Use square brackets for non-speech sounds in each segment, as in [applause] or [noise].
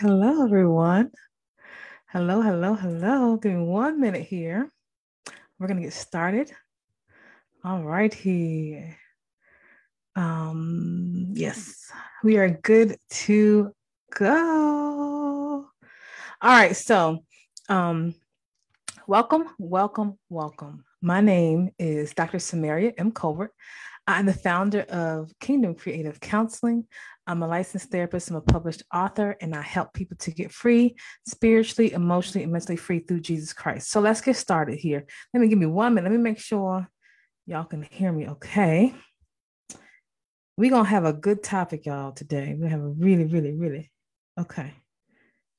Hello, everyone. Hello, hello, hello. Give me one minute here. We're going to get started. All right, here. Um, yes, we are good to go. All right, so um, welcome, welcome, welcome. My name is Dr. Samaria M. Colbert. I'm the founder of Kingdom Creative Counseling. I'm a licensed therapist, I'm a published author, and I help people to get free spiritually, emotionally, and mentally free through Jesus Christ. So let's get started here. Let me give me one minute. Let me make sure y'all can hear me okay. We're going to have a good topic, y'all, today. We have a really, really, really, okay,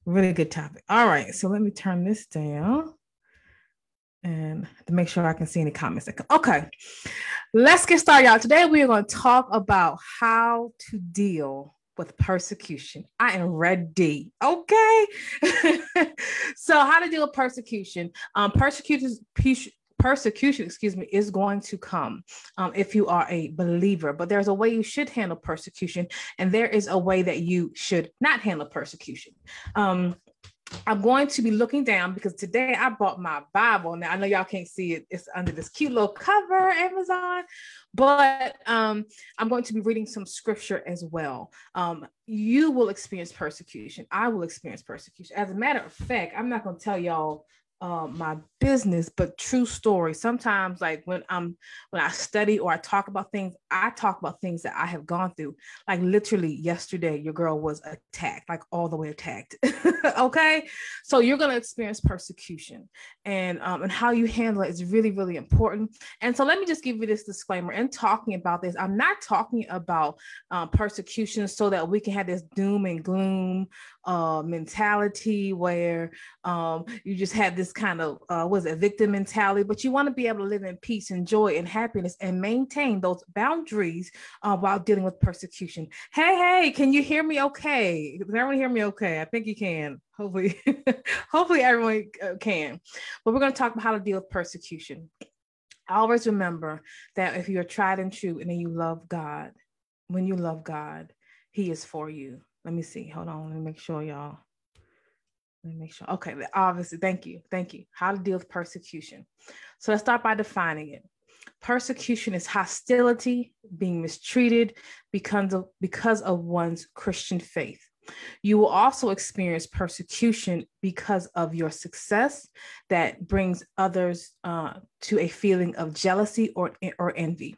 really good topic. All right, so let me turn this down and to make sure I can see any comments. Okay, let's get started, y'all. Today we are going to talk about how to deal with persecution. I am ready. Okay, [laughs] so how to deal with persecution? Um, persecution, persecution, excuse me, is going to come um, if you are a believer. But there's a way you should handle persecution, and there is a way that you should not handle persecution. Um, I'm going to be looking down because today I bought my Bible. Now I know y'all can't see it; it's under this cute little cover, Amazon. But um, I'm going to be reading some scripture as well. Um, you will experience persecution. I will experience persecution. As a matter of fact, I'm not going to tell y'all uh, my business, but true story. Sometimes, like when I'm when I study or I talk about things, I talk about things that I have gone through. Like literally yesterday, your girl was attacked, like all the way attacked. [laughs] okay, so you're gonna experience persecution, and um, and how you handle it is really really important. And so let me just give you this disclaimer. In talking about this, I'm not talking about um, persecution so that we can have this doom and gloom uh, mentality where um, you just have this kind of uh, was it victim mentality, but you want to be able to live in peace and joy and happiness and maintain those boundaries uh, while dealing with persecution. Hey, hey, can you hear me? Okay, can everyone hear me? Okay, I think you can. Hopefully, [laughs] hopefully everyone uh, can. But we're going to talk about how to deal with persecution. Always remember that if you're tried and true, and you love God, when you love God, He is for you. Let me see. Hold on. Let me make sure y'all. Let me make sure. Okay, obviously, thank you. Thank you. How to deal with persecution. So let's start by defining it. Persecution is hostility, being mistreated because of, because of one's Christian faith. You will also experience persecution because of your success that brings others uh, to a feeling of jealousy or, or envy.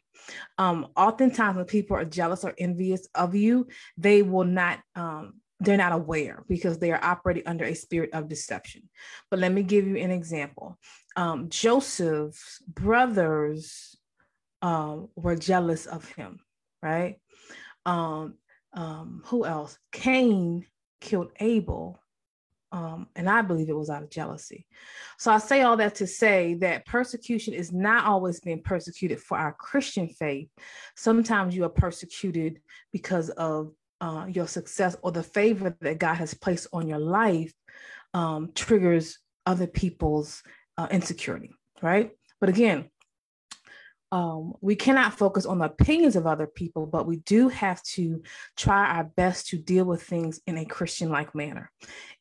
Um, oftentimes, when people are jealous or envious of you, they will not. Um, they're not aware because they are operating under a spirit of deception. But let me give you an example. Um, Joseph's brothers um, were jealous of him, right? Um, um, who else? Cain killed Abel. Um, and I believe it was out of jealousy. So I say all that to say that persecution is not always being persecuted for our Christian faith. Sometimes you are persecuted because of uh, your success or the favor that God has placed on your life um, triggers other people's uh, insecurity, right? But again, um, we cannot focus on the opinions of other people, but we do have to try our best to deal with things in a Christian like manner.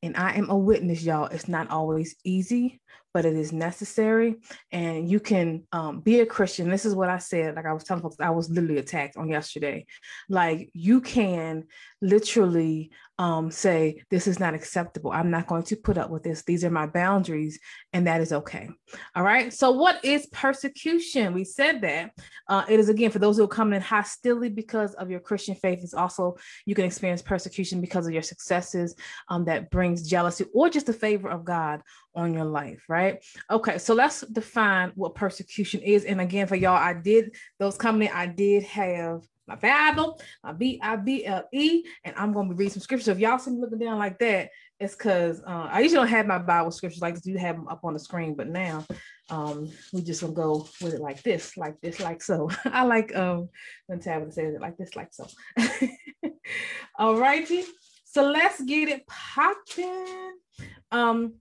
And I am a witness, y'all. It's not always easy, but it is necessary. And you can um, be a Christian. This is what I said. Like I was telling folks, I was literally attacked on yesterday. Like you can literally um, say, This is not acceptable. I'm not going to put up with this. These are my boundaries, and that is okay. All right. So, what is persecution? We said that uh, it is again for those who are coming in hostility because of your Christian faith. It's also you can experience persecution because of your successes um, that brings jealousy or just the favor of God on your life, right? Okay, so let's define what persecution is. And again, for y'all, I did those coming. I did have my Bible, my B I B L E, and I'm going to be reading some scriptures. If y'all see me looking down like that, it's because uh, I usually don't have my Bible scriptures like this. You have them up on the screen, but now um, we just gonna go with it like this, like this, like so. [laughs] I like um when Tabitha says it like this, like so. [laughs] All righty, so let's get it popping. Um,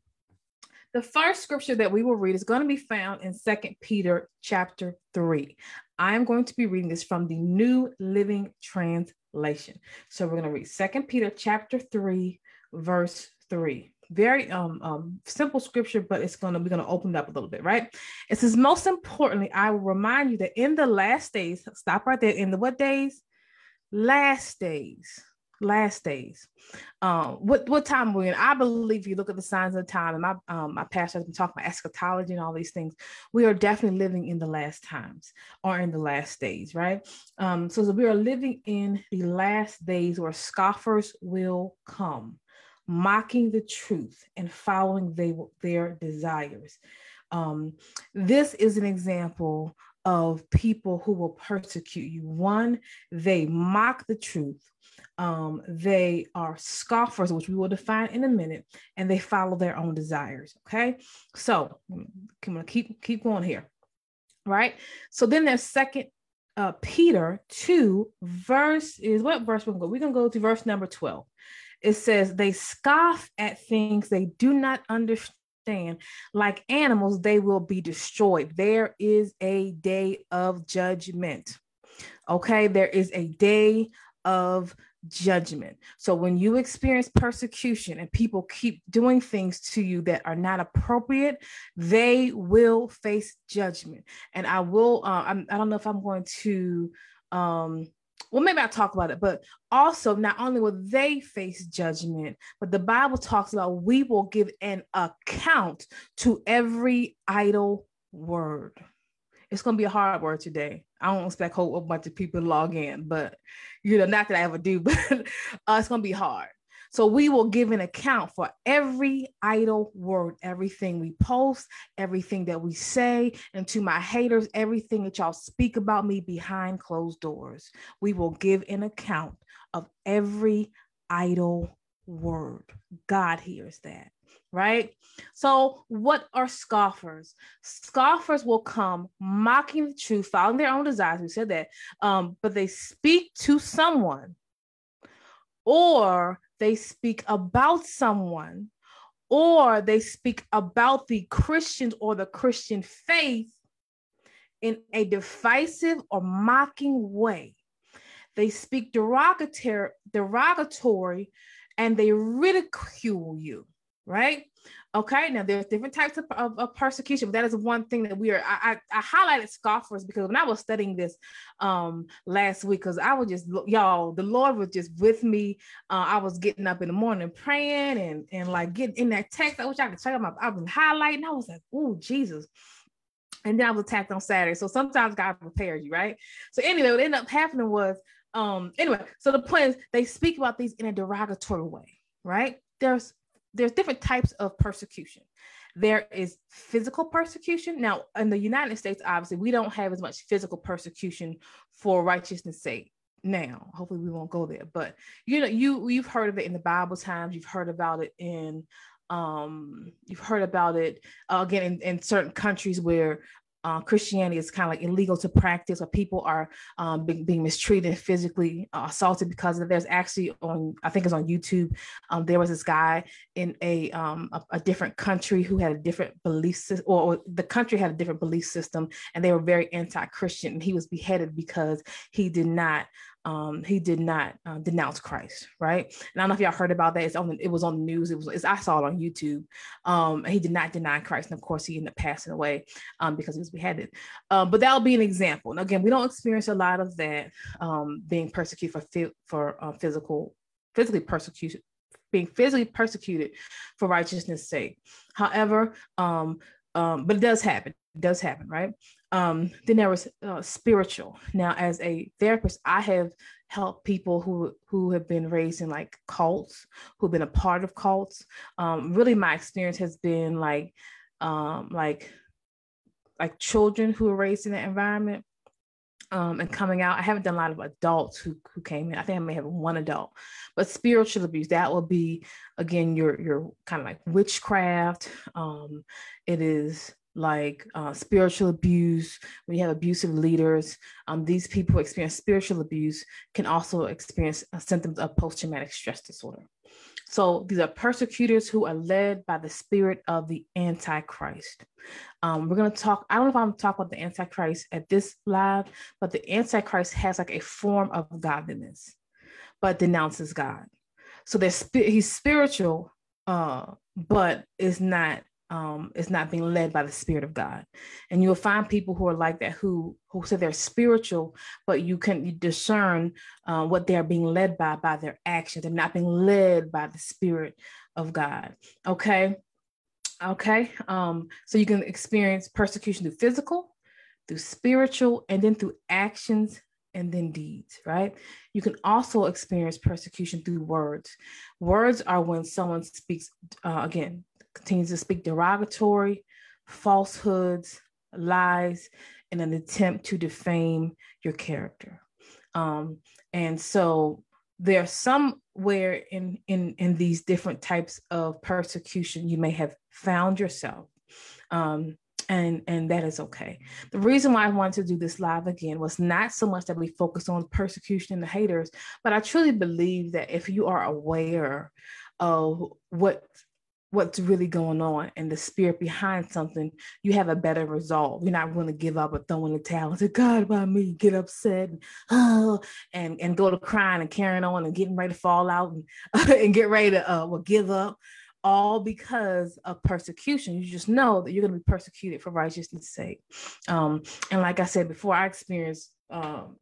the first scripture that we will read is going to be found in Second Peter chapter 3. I am going to be reading this from the New Living Translation. So we're going to read Second Peter chapter 3 verse 3 very um, um simple scripture but it's gonna we're gonna open it up a little bit right it says most importantly i will remind you that in the last days stop right there in the what days last days last days um what what time we're in i believe you look at the signs of the time and my um my pastor has been talking about eschatology and all these things we are definitely living in the last times or in the last days right um so, so we are living in the last days where scoffers will come mocking the truth and following they, their desires. Um, this is an example of people who will persecute you. One, they mock the truth. Um, they are scoffers, which we will define in a minute, and they follow their own desires. Okay, so I'm gonna keep keep going here, right? So then there's second uh, Peter two verse is what verse we're gonna go. We're gonna go to verse number twelve it says they scoff at things they do not understand. Like animals, they will be destroyed. There is a day of judgment. Okay, there is a day of judgment. So when you experience persecution and people keep doing things to you that are not appropriate, they will face judgment. And I will, uh, I'm, I don't know if I'm going to um, well, maybe I'll talk about it, but also not only will they face judgment, but the Bible talks about we will give an account to every idle word. It's to be a hard word today. I don't expect a whole bunch of people to log in, but you know, not that I ever do, [laughs] but uh, it's to be hard. So we will give an account for every idle word, everything we post, everything that we say, and to my haters, everything that y'all speak about me behind closed doors. We will give an account of every idle word. God hears that right? So, what are scoffers? Scoffers will come mocking the truth, following their own desires. We said that, um, but they speak to someone or they speak about someone or they speak about the Christians or the Christian faith in a divisive or mocking way. They speak derogatory, derogatory and they ridicule you, right? Okay, now there's different types of, of, of, persecution, but that is one thing that we are. I, I, I highlighted scoffers because when I was studying this um last week, because I was just y'all, the Lord was just with me. Uh, I was getting up in the morning praying and and like getting in that text. I wish I could check them my. I was highlighting. I was like, oh Jesus. And then I was attacked on Saturday. So sometimes God prepares you, right? So anyway, what ended up happening was um anyway, so the plans they speak about these in a derogatory way, right? There's there's different types of persecution. There is physical persecution. Now, in the United States, obviously, we don't have as much physical persecution for righteousness' sake. Now, hopefully, we won't go there. But you know, you you've heard of it in the Bible times. You've heard about it in um you've heard about it uh, again in, in certain countries where uh, Christianity is kind of like illegal to practice, or people are um, being, mistreated, physically uh, assaulted because of. There's actually on, I think it's on YouTube. Um, there was this guy in a, um, a, a different country who had a different belief system, or, or, the country had a different belief system, and they were very anti-Christian, and he was beheaded because he did not um, he did not uh, denounce Christ, right? And I don't know if y'all heard about that. It's on it was on the news. It was I saw it on YouTube. Um, he did not deny Christ, and of course, he ended up passing away um, because he was beheaded. Um, but that'll be an example. And again, we don't experience a lot of that um, being persecuted for for uh, physical physically persecuted being physically persecuted for righteousness' sake. However, um, but it does happen. It does happen, right? Um, then there was uh, spiritual. Now, as a therapist, I have helped people who who have been raised in like cults, who've been a part of cults. Um, really, my experience has been like um, like like children who were raised in that environment um, and coming out. I haven't done a lot of adults who who came in. I think I may have one adult, but spiritual abuse that will be again your your kind of like witchcraft. Um, it is like uh, spiritual abuse, when you have abusive leaders, um, these people who experience spiritual abuse can also experience uh, symptoms of post traumatic stress disorder. So these are persecutors who are led by the spirit of the Antichrist. Um, we're going to talk, I don't know if I'm talking about the Antichrist at this live, but the Antichrist has like a form of godliness, but denounces God. so there's he's spiritual, uh, but it's not um it's not being led by the spirit of god. And you'll find people who are like that who who say they're spiritual but you can discern uh, what they're being led by by their actions. They're not being led by the spirit of god. Okay? Okay? Um so you can experience persecution through physical through spiritual and then through actions and then deeds, right? You can also experience persecution through words. Words are when someone speaks, uh, again, continues to speak derogatory, falsehoods, lies, in an attempt to defame your character. Um, and so there's somewhere in, in, in these different types of persecution you may have found yourself. Um, and and that is okay. The reason why I wanted to do this live again was not so much that we focus on persecution and the haters, but I truly believe that if you are aware of what what's really going on and the spirit behind something, you have a better resolve. You're not going to give up or throw in the towel and say, God, by me, get upset and, oh, and, and go to crying and carrying on and getting ready to fall out and, [laughs] and get ready to uh, well, give up all because of persecution. You just know that you're going to be persecuted for righteousness' sake. Um, and like I said before, I experienced um,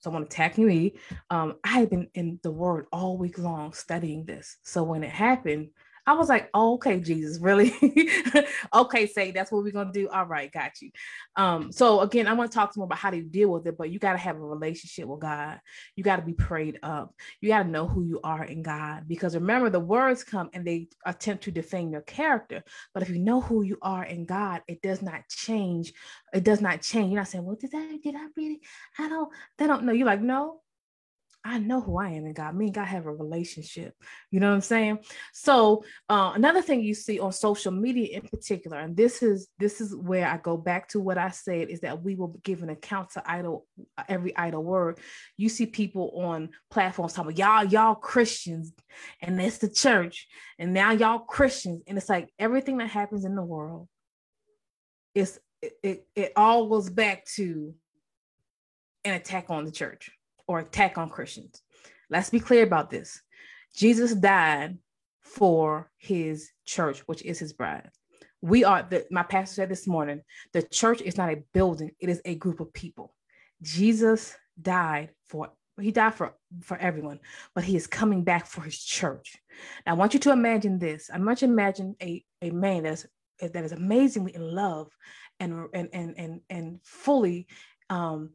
someone attacking me. Um, I had been in the Word all week long studying this. So when it happened, I was like, oh, okay, Jesus, really? [laughs] okay, say that's what we're gonna do. All right, got you. Um, so again, I want to talk to more about how to deal with it, but you got to have a relationship with God. You got to be prayed up. You got to know who you are in God. Because remember, the words come and they attempt to defame your character. But if you know who you are in God, it does not change. It does not change. You're not saying, well, did I did I really? I don't, they don't know. You're like, no, I know who I am in God. Me and God have a relationship. You know what I'm saying? So uh, another thing you see on social media in particular, and this is this is where I go back to what I said is that we will give an account to idle every idle word. You see people on platforms talking y'all y'all Christians, and that's the church, and now y'all Christians, and it's like everything that happens in the world is it, it, it all goes back to an attack on the church or attack on Christians. Let's be clear about this. Jesus died for his church, which is his bride. We are the my pastor said this morning, the church is not a building, it is a group of people. Jesus died for he died for for everyone, but he is coming back for his church. Now, I want you to imagine this. I want you to imagine a, a man that's that is amazingly in love and and and and, and fully um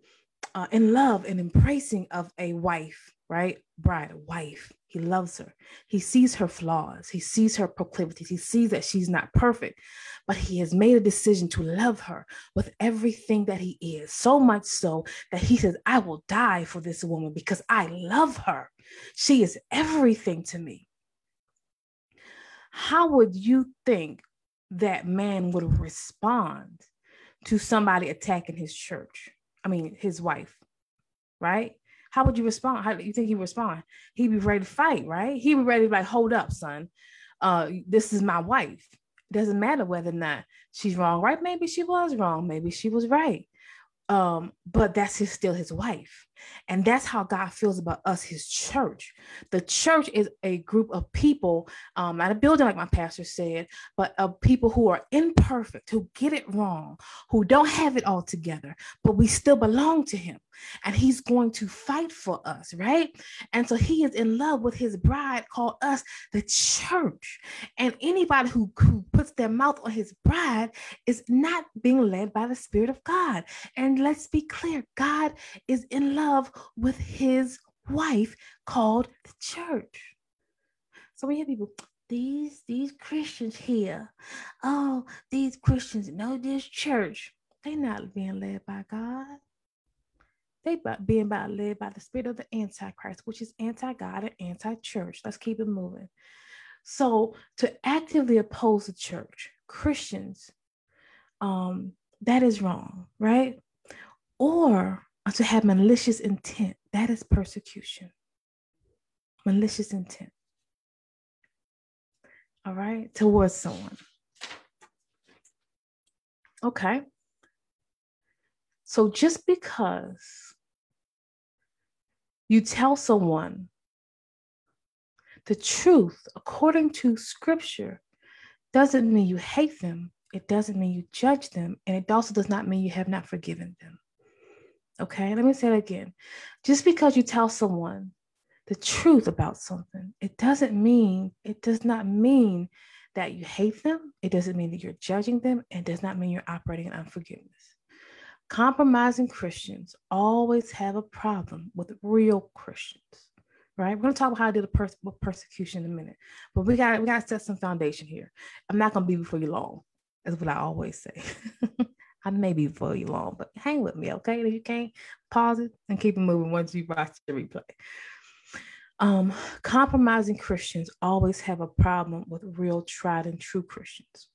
uh, in love and embracing of a wife, right? Bride, wife. He loves her. He sees her flaws. He sees her proclivities. He sees that she's not perfect, but he has made a decision to love her with everything that he is. So much so that he says, I will die for this woman because I love her. She is everything to me. How would you think that man would respond to somebody attacking his church? I mean, his wife, right? How would you respond? How do you think he respond? He'd be ready to fight, right? He'd be ready to like, hold up, son. Uh, this is my wife. It doesn't matter whether or not she's wrong, right? Maybe she was wrong. Maybe she was right um, but that's his, still his wife. And that's how God feels about us, his church. The church is a group of people, um, not a building, like my pastor said, but of people who are imperfect, who get it wrong, who don't have it all together, but we still belong to him. And he's going to fight for us, right? And so he is in love with his bride called us, the church. And anybody who, who puts their mouth on his bride is not being led by the Spirit of God. And let's be clear God is in love with his wife called the church. So we hear people, these these Christians here, oh, these Christians know this church. They're not being led by God. They being by led by the spirit of the Antichrist, which is anti-God and anti-church. Let's keep it moving. So to actively oppose the church, Christians, um, that is wrong, right? or Uh, to have malicious intent. That is persecution. Malicious intent. All right, towards someone. Okay. So just because you tell someone the truth according to scripture doesn't mean you hate them. It doesn't mean you judge them. And it also does not mean you have not forgiven them. Okay, let me say it again. Just because you tell someone the truth about something, it doesn't mean, it does not mean that you hate them. It doesn't mean that you're judging them. It does not mean you're operating in unforgiveness. Compromising Christians always have a problem with real Christians, right? We're going to talk about how to deal with, pers- persecution in a minute, but we got we got to set some foundation here. I'm not going to be before you long, is what I always say. [laughs] I may be for you long, but hang with me, okay? If you can't, pause it and keep it moving once you watch the replay. Um, compromising Christians always have a problem with real, tried, and true Christians.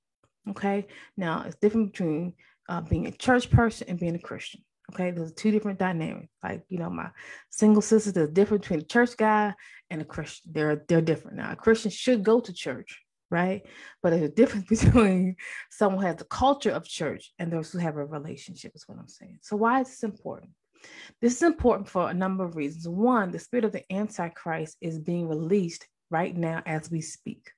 Okay, now it's different between uh, being a church person and being a Christian. Okay, there's two different dynamics. Like you know, my single sisters, there's a difference between a church guy and a Christian. They're they're different. Now, a Christian should go to church, right? But there's a difference [laughs] between someone who has the culture of church and those who have a relationship. Is what I'm saying. So why is this important? This is important for a number of reasons. One, the spirit of the Antichrist is being released right now as we speak.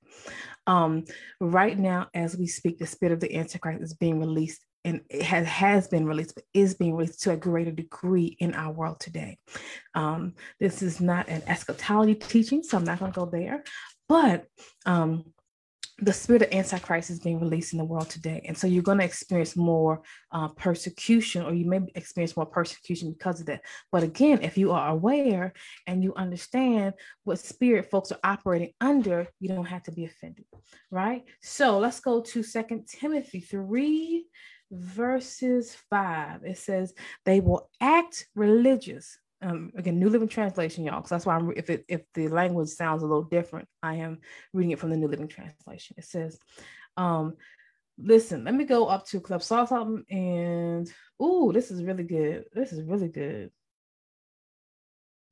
Um, right now, as we speak, the spirit of the Antichrist is being released and it has, has been released, but is being released to a greater degree in our world today. Um, this is not an eschatology teaching, so I'm not going to go there. But um, the spirit of antichrist is being released in the world today. And so you're going to experience more uh, persecution or you may experience more persecution because of that. But again if you are aware and you understand what spirit folks are operating under you don't have to be offended right? So let's go to second timothy 3 verses 5 it says they will act religious um, again, New Living Translation, y'all, because that's why I'm, if it, if the language sounds a little different, I am reading it from the New Living Translation. It says, um, listen, let me go up to Club Saw something and ooh, this is really good. This is really good.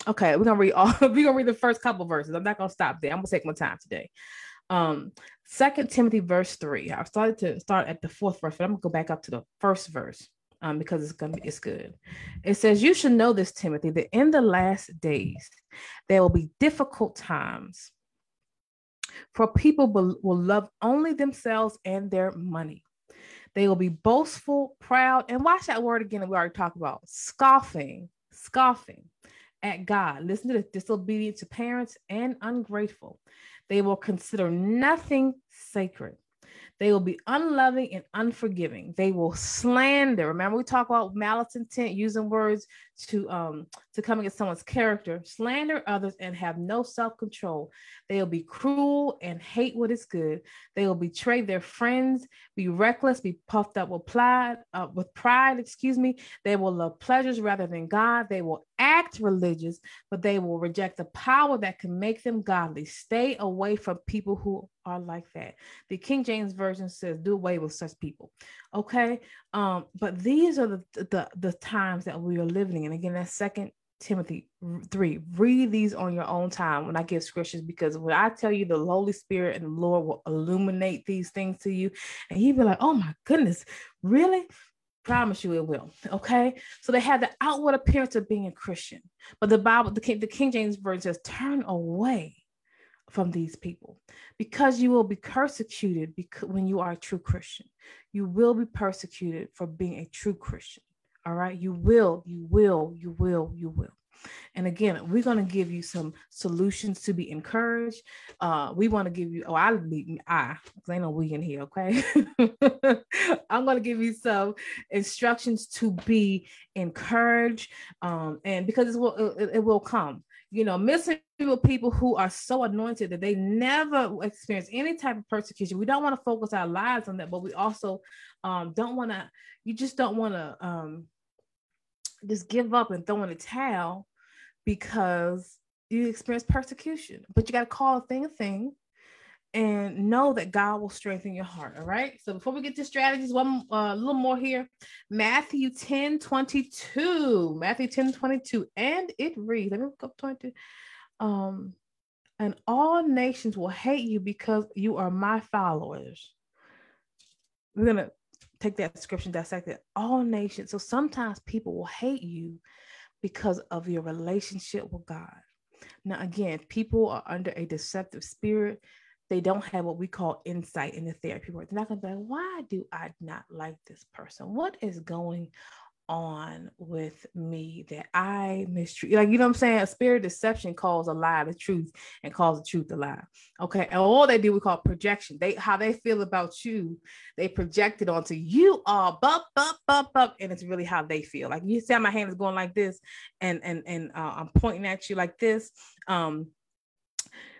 Okay, we're gonna read all [laughs] we're gonna read the first couple verses. I'm not gonna stop there. I'm gonna take my time today. Um, Second Timothy verse three. I started to start at the fourth verse, but I'm gonna go back up to the first verse um, because it's gonna be it's good. It says, You should know this, Timothy, that in the last days there will be difficult times. For people will, will love only themselves and their money. They will be boastful, proud, and watch that word again that we already talked about scoffing, scoffing at God. Listen to this disobedient to parents and ungrateful. They will consider nothing sacred they will be unloving and unforgiving. They will slander. Remember, we talk about malice intent, using words to um to come against someone's character, slander others, and have no self-control. They will be cruel and hate what is good. They will betray their friends, be reckless, be puffed up with pride, uh, with pride, excuse me. They will love pleasures rather than God. They will act religious, but they will reject the power that can make them godly. Stay away from people who are like that. The King James Version says, do away with such people. Okay. Um, but these are the, the the times that we are living in. Again, that's second Timothy 3. Read these on your own time when I give scriptures because when I tell you the Holy Spirit and the Lord will illuminate these things to you, and He'd be like, oh my goodness, really? Promise you it will. Okay. So they have the outward appearance of being a Christian, but the Bible, the King, the King James Version says, turn away from these people because you will be persecuted because when you are a true Christian. You will be persecuted for being a true Christian. All right. You will, you will, you will, you will. And again, we're going to give you some solutions to be encouraged. Uh, we want to give you, oh, I'll be, I, ain't no we in here, okay? [laughs] I'm going to give you some instructions to be encouraged. Um, and because it will, it, it will come you know, missing people who are so anointed that they never experience any type of persecution. We don't want to focus our lives on that, but we also um, don't want to, you just don't want to um, just give up and throw in a towel because you experience persecution. But you got to call a thing a thing and know that God will strengthen your heart. All right. So before we get to strategies, one uh, a little more here. Matthew 10 22. Matthew 10 22. And it reads, let me look up 22. Um, and all nations will hate you because you are my followers. We're gonna take that description, dissect it. All nations. So sometimes people will hate you because of your relationship with God. Now, again, people are under a deceptive spirit. They don't have what we call insight in the therapy work. They're not going to be like, why do I not like this person? What is going on with me that I mistreat. Like, you know what I'm saying? A spirit deception calls a lie the truth and calls the truth a lie. Okay. And all they do, we call projection. They how they feel about you, they project it onto you all bup, bup, bup, bup. And it's really how they feel. Like you see how my hand is going like this, and and and uh, I'm pointing at you like this. Um,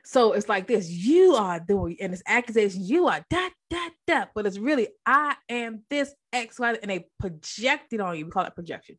so it's like this, you are doing, and it's accusation, you are that, that, that, but it's really, I am this X, Y, and they project it on you. We call it projection.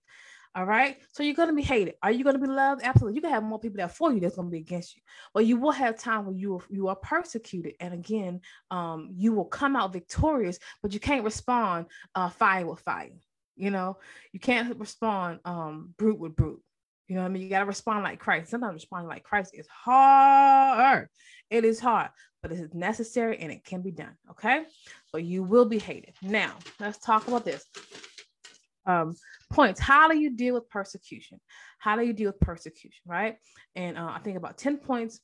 All right. So you're going to be hated. Are you going to be loved? Absolutely. You can have more people that for you that's going to be against you. But you will have time when you are, you are persecuted. And again, um, you will come out victorious, but you can't respond uh, fire with fire. You know, you can't respond um, brute with brute. You know what I mean? You got to respond like Christ. Sometimes responding like Christ is hard. It is hard, but it is necessary and it can be done. Okay. But you will be hated. Now, let's talk about this. Um, points. How do you deal with persecution? How do you deal with persecution? Right. And uh, I think about 10 points.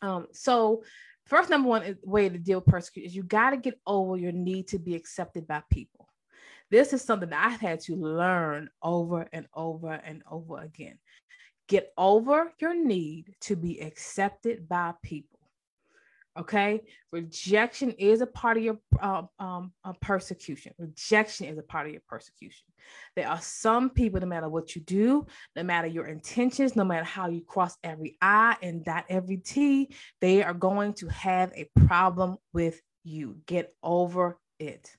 Um, so, first, number one way to deal with persecution is you got to get over your need to be accepted by people. This is something that I've had to learn over and over and over again. Get over your need to be accepted by people. Okay, rejection is a part of your uh, um, persecution. Rejection is a part of your persecution. There are some people, no matter what you do, no matter your intentions, no matter how you cross every I and dot every T, they are going to have a problem with you. Get over it.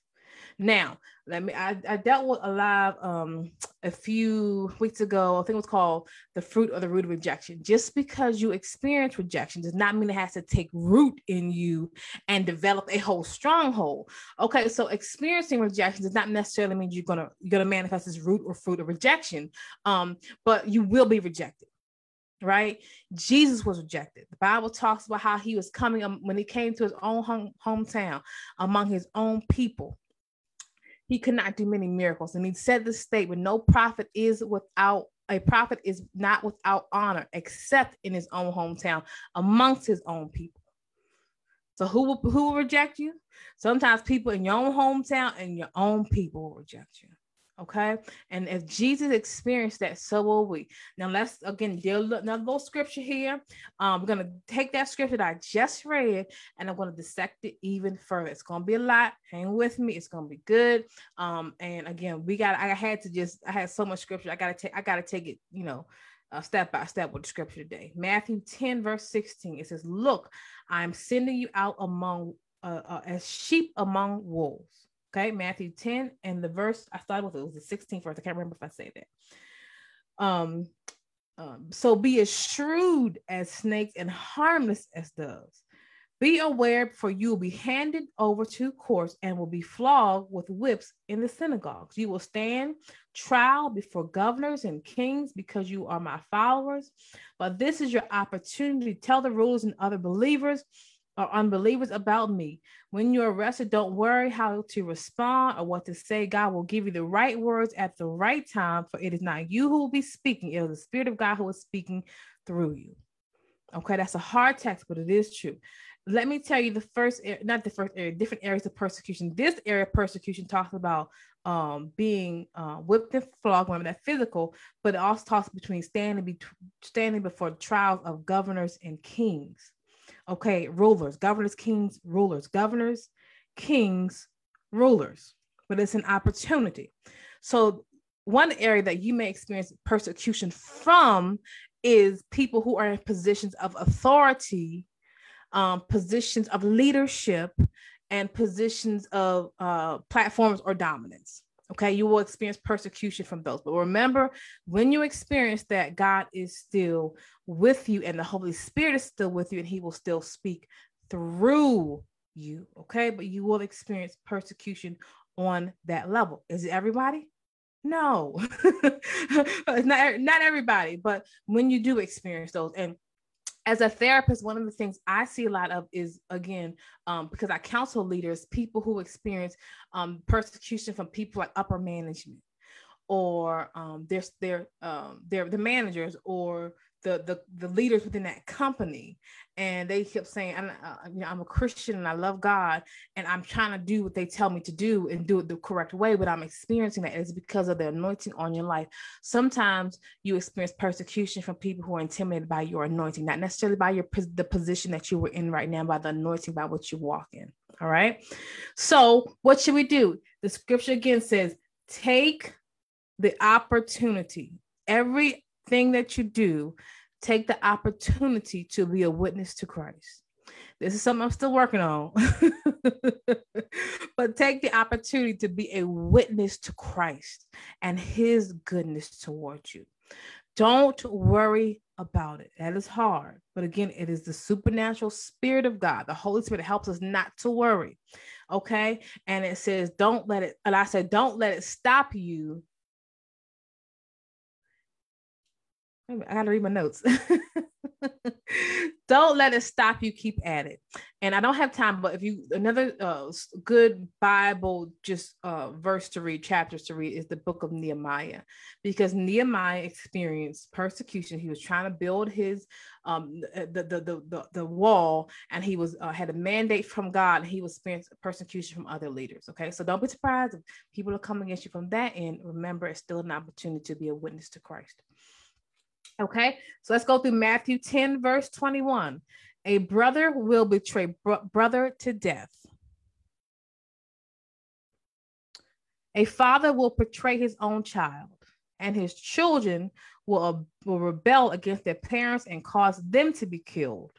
Now, let me I, I dealt with a live um a few weeks ago. I think it was called the fruit or the root of rejection. Just because you experience rejection does not mean it has to take root in you and develop a whole stronghold. Okay, so experiencing rejection does not necessarily mean you're gonna you're gonna manifest this root or fruit of rejection. Um, but you will be rejected right? Jesus was rejected. The Bible talks about how he was coming um, when he came to his own home, hometown among his own people he could not do many miracles. And he said this statement no prophet is without a prophet is not without honor except in his own hometown amongst his own people. So who will who will reject you? Sometimes people in your own hometown and your own people will reject you. Okay. And if Jesus experienced that, so will we. Now let's again deal another little scripture here. Um, we're gonna take that scripture that I just read and I'm gonna dissect it even further. It's gonna be a lot. Hang with me, it's gonna be good. Um, and again, we got I had to just I had so much scripture. I gotta take I gotta take it, you know, uh, step by step with the scripture today. Matthew 10, verse 16. It says, Look, I'm sending you out among uh, uh, as sheep among wolves. Okay, Matthew 10 and the verse I started with it was the 16th verse. I can't remember if I say that. Um, um, so be as shrewd as snakes and harmless as doves. Be aware, for you will be handed over to courts and will be flogged with whips in the synagogues. You will stand trial before governors and kings because you are my followers. But this is your opportunity to tell the rulers and other believers or unbelievers about me. When you're arrested, don't worry how to respond or what to say. God will give you the right words at the right time, for it is not you who will be speaking, it is the Spirit of God who is speaking through you. Okay, that's a hard text, but it is true. Let me tell you the first, not the first area, different areas of persecution. This area of persecution talks about um, being uh, whipped and flogged, remember that physical, but it also talks between standing, be- standing before trials of governors and kings. Okay, rulers, governors, kings, rulers, governors, kings, rulers. But it's an opportunity. So, one area that you may experience persecution from is people who are in positions of authority, um, positions of leadership, and positions of uh, platforms or dominance. Okay, you will experience persecution from those. But remember, when you experience that, God is still with you and the Holy Spirit is still with you and He will still speak through you. Okay, but you will experience persecution on that level. Is it everybody? No, [laughs] not, not everybody, but when you do experience those, and as a therapist, one of the things I see a lot of is again, um, because I counsel leaders, people who experience um, persecution from people like upper management, or um, they're, they're, um, they're the managers or the the, the leaders within that company. And they kept saying I'm, uh, you know, I'm a christian and i love god and i'm trying to do what they tell me to do and do it the correct way but i'm experiencing that. It's because of the anointing on your life. Sometimes you experience persecution from people who are intimidated by your anointing not necessarily by your the position that you were in right now by the anointing by what you walk in. All right? So what should we do? The scripture again says take the opportunity everything that you do take the opportunity to be a witness to Christ. This is something I'm still working on. [laughs] but take the opportunity to be a witness to Christ and his goodness towards you. Don't worry about it. That is hard. But again, it is the supernatural spirit of God. The Holy Spirit helps us not to worry. Okay. And it says, don't let it, and I said, don't let it stop you I gotta read my notes. [laughs] don't let it stop you. Keep at it. And I don't have time, but if you another uh, good Bible just uh, verse to read, chapters to read is the book of Nehemiah, because Nehemiah experienced persecution. He was trying to build his um the the the the, the wall, and he was uh, had a mandate from God. And he was experiencing persecution from other leaders. Okay, so don't be surprised if people are coming against you from that end. Remember, it's still an opportunity to be a witness to Christ. Okay, so let's go through Matthew 10, verse 21. A brother will betray br- brother to death. A father will betray his own child, and his children will, uh, will rebel against their parents and cause them to be killed.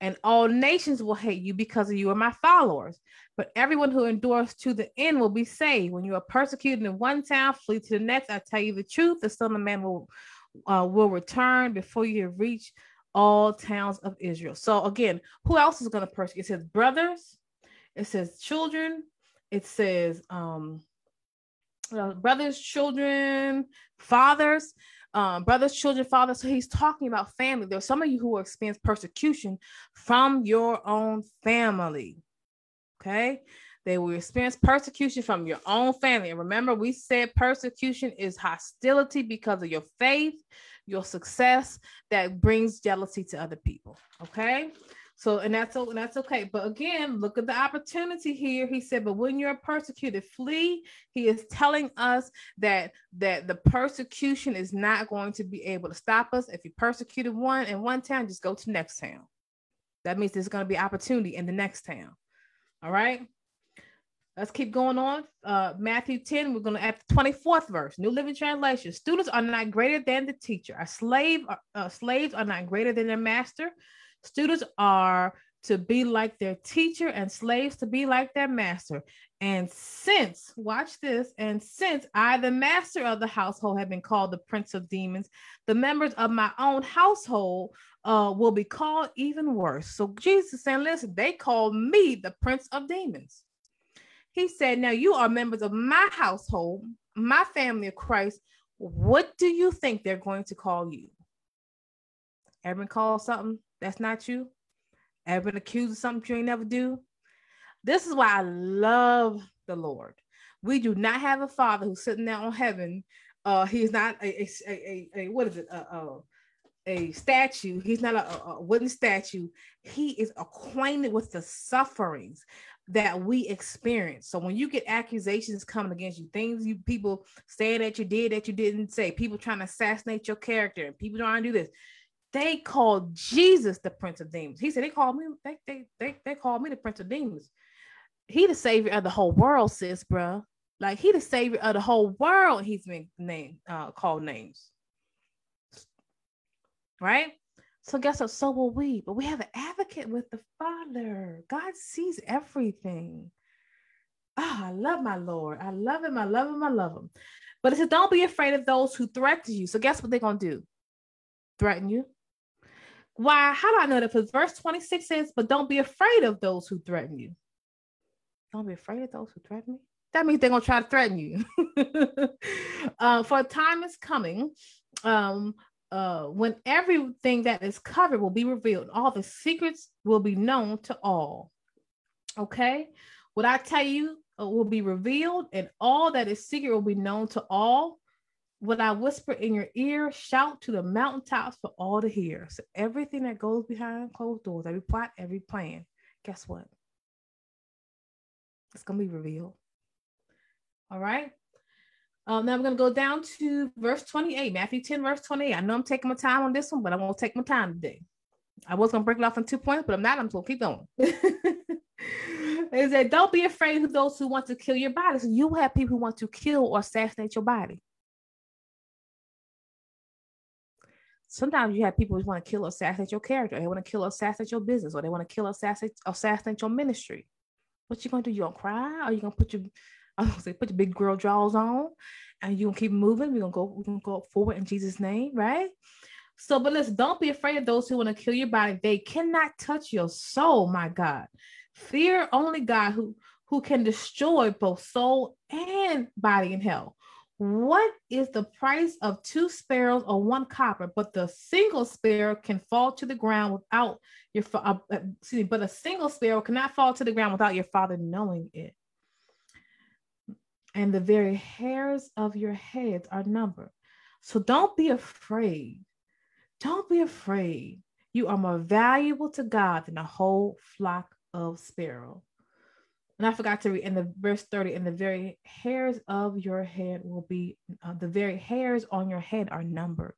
And all nations will hate you because of you are my followers. But everyone who endures to the end will be saved. When you are persecuted in one town, flee to the next. I tell you the truth, the Son of Man will uh, will return before you reach all towns of Israel. So again, who else is going to persecute? It says brothers, it says children, it says um, uh, brothers, children, fathers, um, brothers, children, fathers. So he's talking about family. There's some of you who experience persecution from your own family. Okay. They will experience persecution from your own family. And remember, we said persecution is hostility because of your faith, your success that brings jealousy to other people. Okay. So, and that's and that's okay. But again, look at the opportunity here. He said, "But when you're persecuted, flee." He is telling us that that the persecution is not going to be able to stop us. If you persecuted one in one town, just go to next town. That means there's going to be opportunity in the next town. All right. Let's keep going on. Uh, Matthew 10, we're going to add the 24th verse, New Living Translation. Students are not greater than the teacher. A slave, uh, slaves are not greater than their master. Students are to be like their teacher and slaves to be like their master. And since, watch this, and since I, the master of the household, have been called the prince of demons, the members of my own household uh, will be called even worse. So Jesus saying, listen, they call me the prince of demons. He said, Now you are members of my household, my family of Christ. What do you think they're going to call you? Ever been called something that's not you? Ever been accused of something you ain't never do? This is why I love the Lord. We do not have a father who's sitting there on heaven. Uh, he's not a, a, a, a what is it? A statue. He's not a, a wooden statue. He is acquainted with the sufferings that we experience. So when you get accusations coming against you, things you people saying that you did that you didn't say, people trying to assassinate your character, and people trying to do this, they called Jesus the Prince of Demons. He said they called me, they they they, they called me the Prince of Demons. He the savior of the whole world, sis, bro. Like he the savior of the whole world. He's been named uh, called names, right? So guess what? So will we. But we have an advocate with the Father. God sees everything. Oh, I love my Lord. I love him. I love him. I love him. But it says, don't be afraid of those who threaten you. So guess what they're gonna do? Threaten you. Why? How do I know that? Because verse 26 says, but don't be afraid of those who threaten you. Don't be afraid of those who threaten me. That means they're gonna try to threaten you. [laughs] uh, for a time is coming um, uh, when everything that is covered will be revealed, all the secrets will be known to all. Okay, what I tell you uh, will be revealed, and all that is secret will be known to all. what I whisper in your ear, shout to the mountaintops for all to hear. So everything that goes behind closed doors, every plot, every plan, guess what? It's gonna be revealed. All right. Um, now I'm going to go down to verse 28, Matthew 10, verse 28. I know I'm taking my time on this one, but I'm going to take my time today. I was going to break it off in two points, but I'm not. I'm going to keep going. [laughs] it said, Don't be afraid of those who want to kill your body. So you have people who want to kill or assassinate your body. Sometimes you have people who want to kill or assassinate your character. They want to kill or assassinate your business, or they want to kill or assassinate, assassinate your ministry. What you gonna do? You gonna cry? Or you gonna put your I was say, put your big girl jaws on and you're gonna keep moving. We're gonna go, we're gonna go forward in Jesus' name, right? So, but listen, don't be afraid of those who want to kill your body. They cannot touch your soul, my God. Fear only God who, who can destroy both soul and body in hell. What is the price of two sparrows or one copper? But the single sparrow can fall to the ground without your uh, uh, excuse me, but a single sparrow cannot fall to the ground without your father knowing it and the very hairs of your heads are numbered. So don't be afraid. Don't be afraid. You are more valuable to God than a whole flock of sparrow. And I forgot to read in the verse 30, and the very hairs of your head will be, uh, the very hairs on your head are numbered.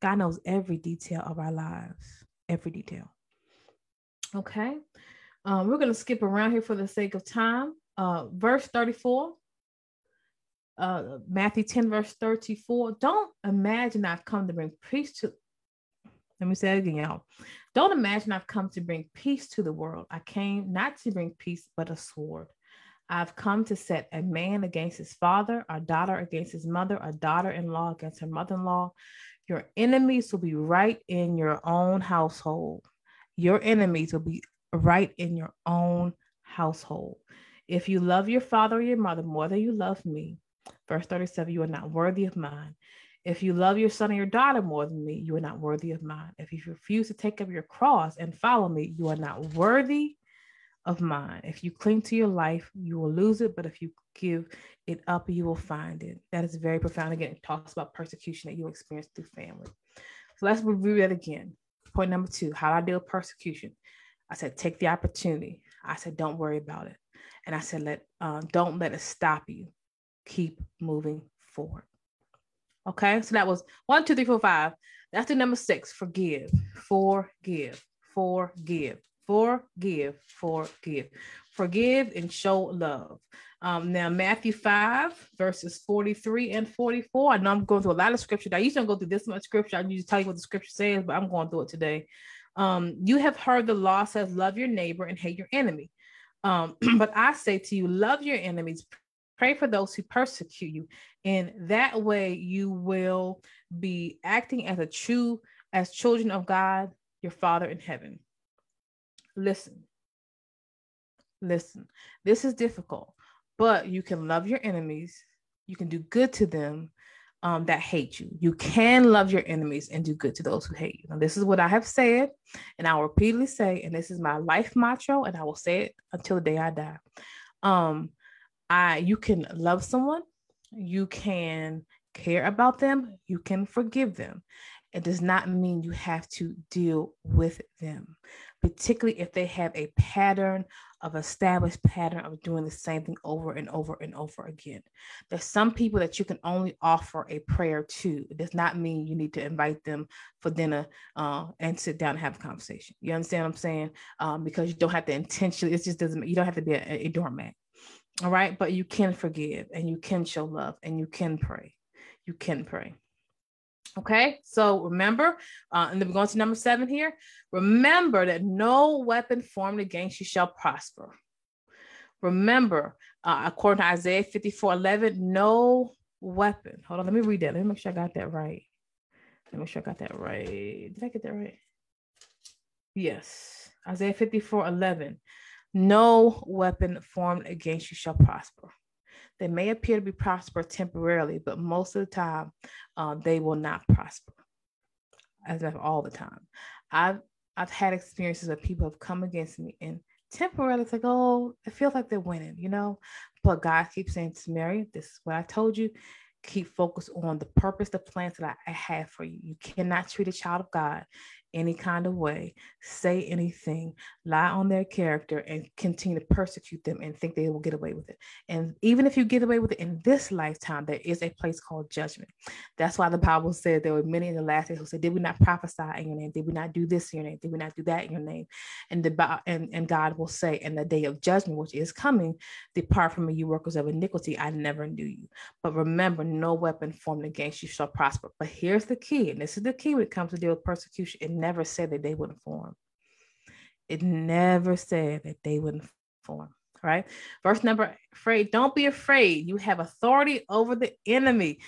God knows every detail of our lives, every detail. Okay. Um, we're going to skip around here for the sake of time. Uh, verse 34 uh, Matthew 10, verse 34. Don't imagine I've come to bring peace to, let me say it again, y'all. Don't imagine I've come to bring peace to the world. I came not to bring peace, but a sword. I've come to set a man against his father, a daughter against his mother, a daughter in law against her mother in law. Your enemies will be right in your own household. Your enemies will be right in your own household. If you love your father or your mother more than you love me, Verse 37 You are not worthy of mine. If you love your son or your daughter more than me, you are not worthy of mine. If you refuse to take up your cross and follow me, you are not worthy of mine. If you cling to your life, you will lose it. But if you give it up, you will find it. That is very profound. Again, it talks about persecution that you experience through family. So let's review that again. Point number two how do I deal with persecution? I said, take the opportunity. I said, don't worry about it. And I said, let uh, don't let it stop you keep moving forward. Okay, so that was one, two, three, four, five. That's the number six. Forgive, forgive, forgive, forgive, forgive, forgive, and show love. Um, now, Matthew 5, verses 43 and 44. I know I'm going through a lot of scripture. I usually don't go through this much scripture. I usually tell you what the scripture says, but I'm going through it today. Um, you have heard the law says, Love your neighbor and hate your enemy. Um, [clears throat] but I say to you, love your enemies, Pray for those who persecute you. And that way you will be acting as a true, as children of God, your Father in heaven. Listen, listen. This is difficult, but you can love your enemies. You can do good to them um, that hate you. You can love your enemies and do good to those who hate you. Now, this is what I have said, and I will repeatedly say, and this is my life motto, and I will say it until the day I die. Um, I you can love someone, you can care about them, you can forgive them. It does not mean you have to deal with them, particularly if they have a pattern of established pattern of doing the same thing over and over and over again. There's some people that you can only offer a prayer to. It does not mean you need to invite them for dinner uh, and sit down and have a conversation. You understand what I'm saying? Um, because you don't have to intentionally. It just doesn't. You don't have to be a, a doormat. All right. But you can forgive and you can show love and you can pray. You can pray. Okay, so remember, uh, and then we're going to number seven here. Remember that no weapon formed against you shall prosper. Remember, uh, according to Isaiah 54 11, no weapon. Hold on, let me read that. Let me make sure I got that right. Let me make sure I got that right. Did I get that right? Yes, Isaiah 54 11. No weapon formed against you shall prosper. They may appear to be prosper temporarily, but most of the time, uh, they will not prosper. As of all the time, I've I've had experiences where people have come against me and temporarily it's like, oh, it feels like they're winning, you know. But God keeps saying to Mary, this is what I told you. keep focused on the purpose, the plans that I, I have for you. You cannot treat a child of God any kind of way, say anything, lie on their character, and continue to persecute them and think they will get away with it. And even if you get away with it in this lifetime, there is a place called judgment. That's why the Bible said there were many in the last days who said, Did we not prophesy in your name? Did we not do this in your name? Did we not do that in your name? And the and, and God will say, In the day of judgment, which is coming, depart from me, you workers of iniquity. I never knew you. But remember, no weapon formed against you shall prosper. But here's the key, and this is the key when it comes to deal with persecution. It never said that they wouldn't form. It never said that they wouldn't form. Right. Verse number afraid. Don't be afraid. You have authority over the enemy.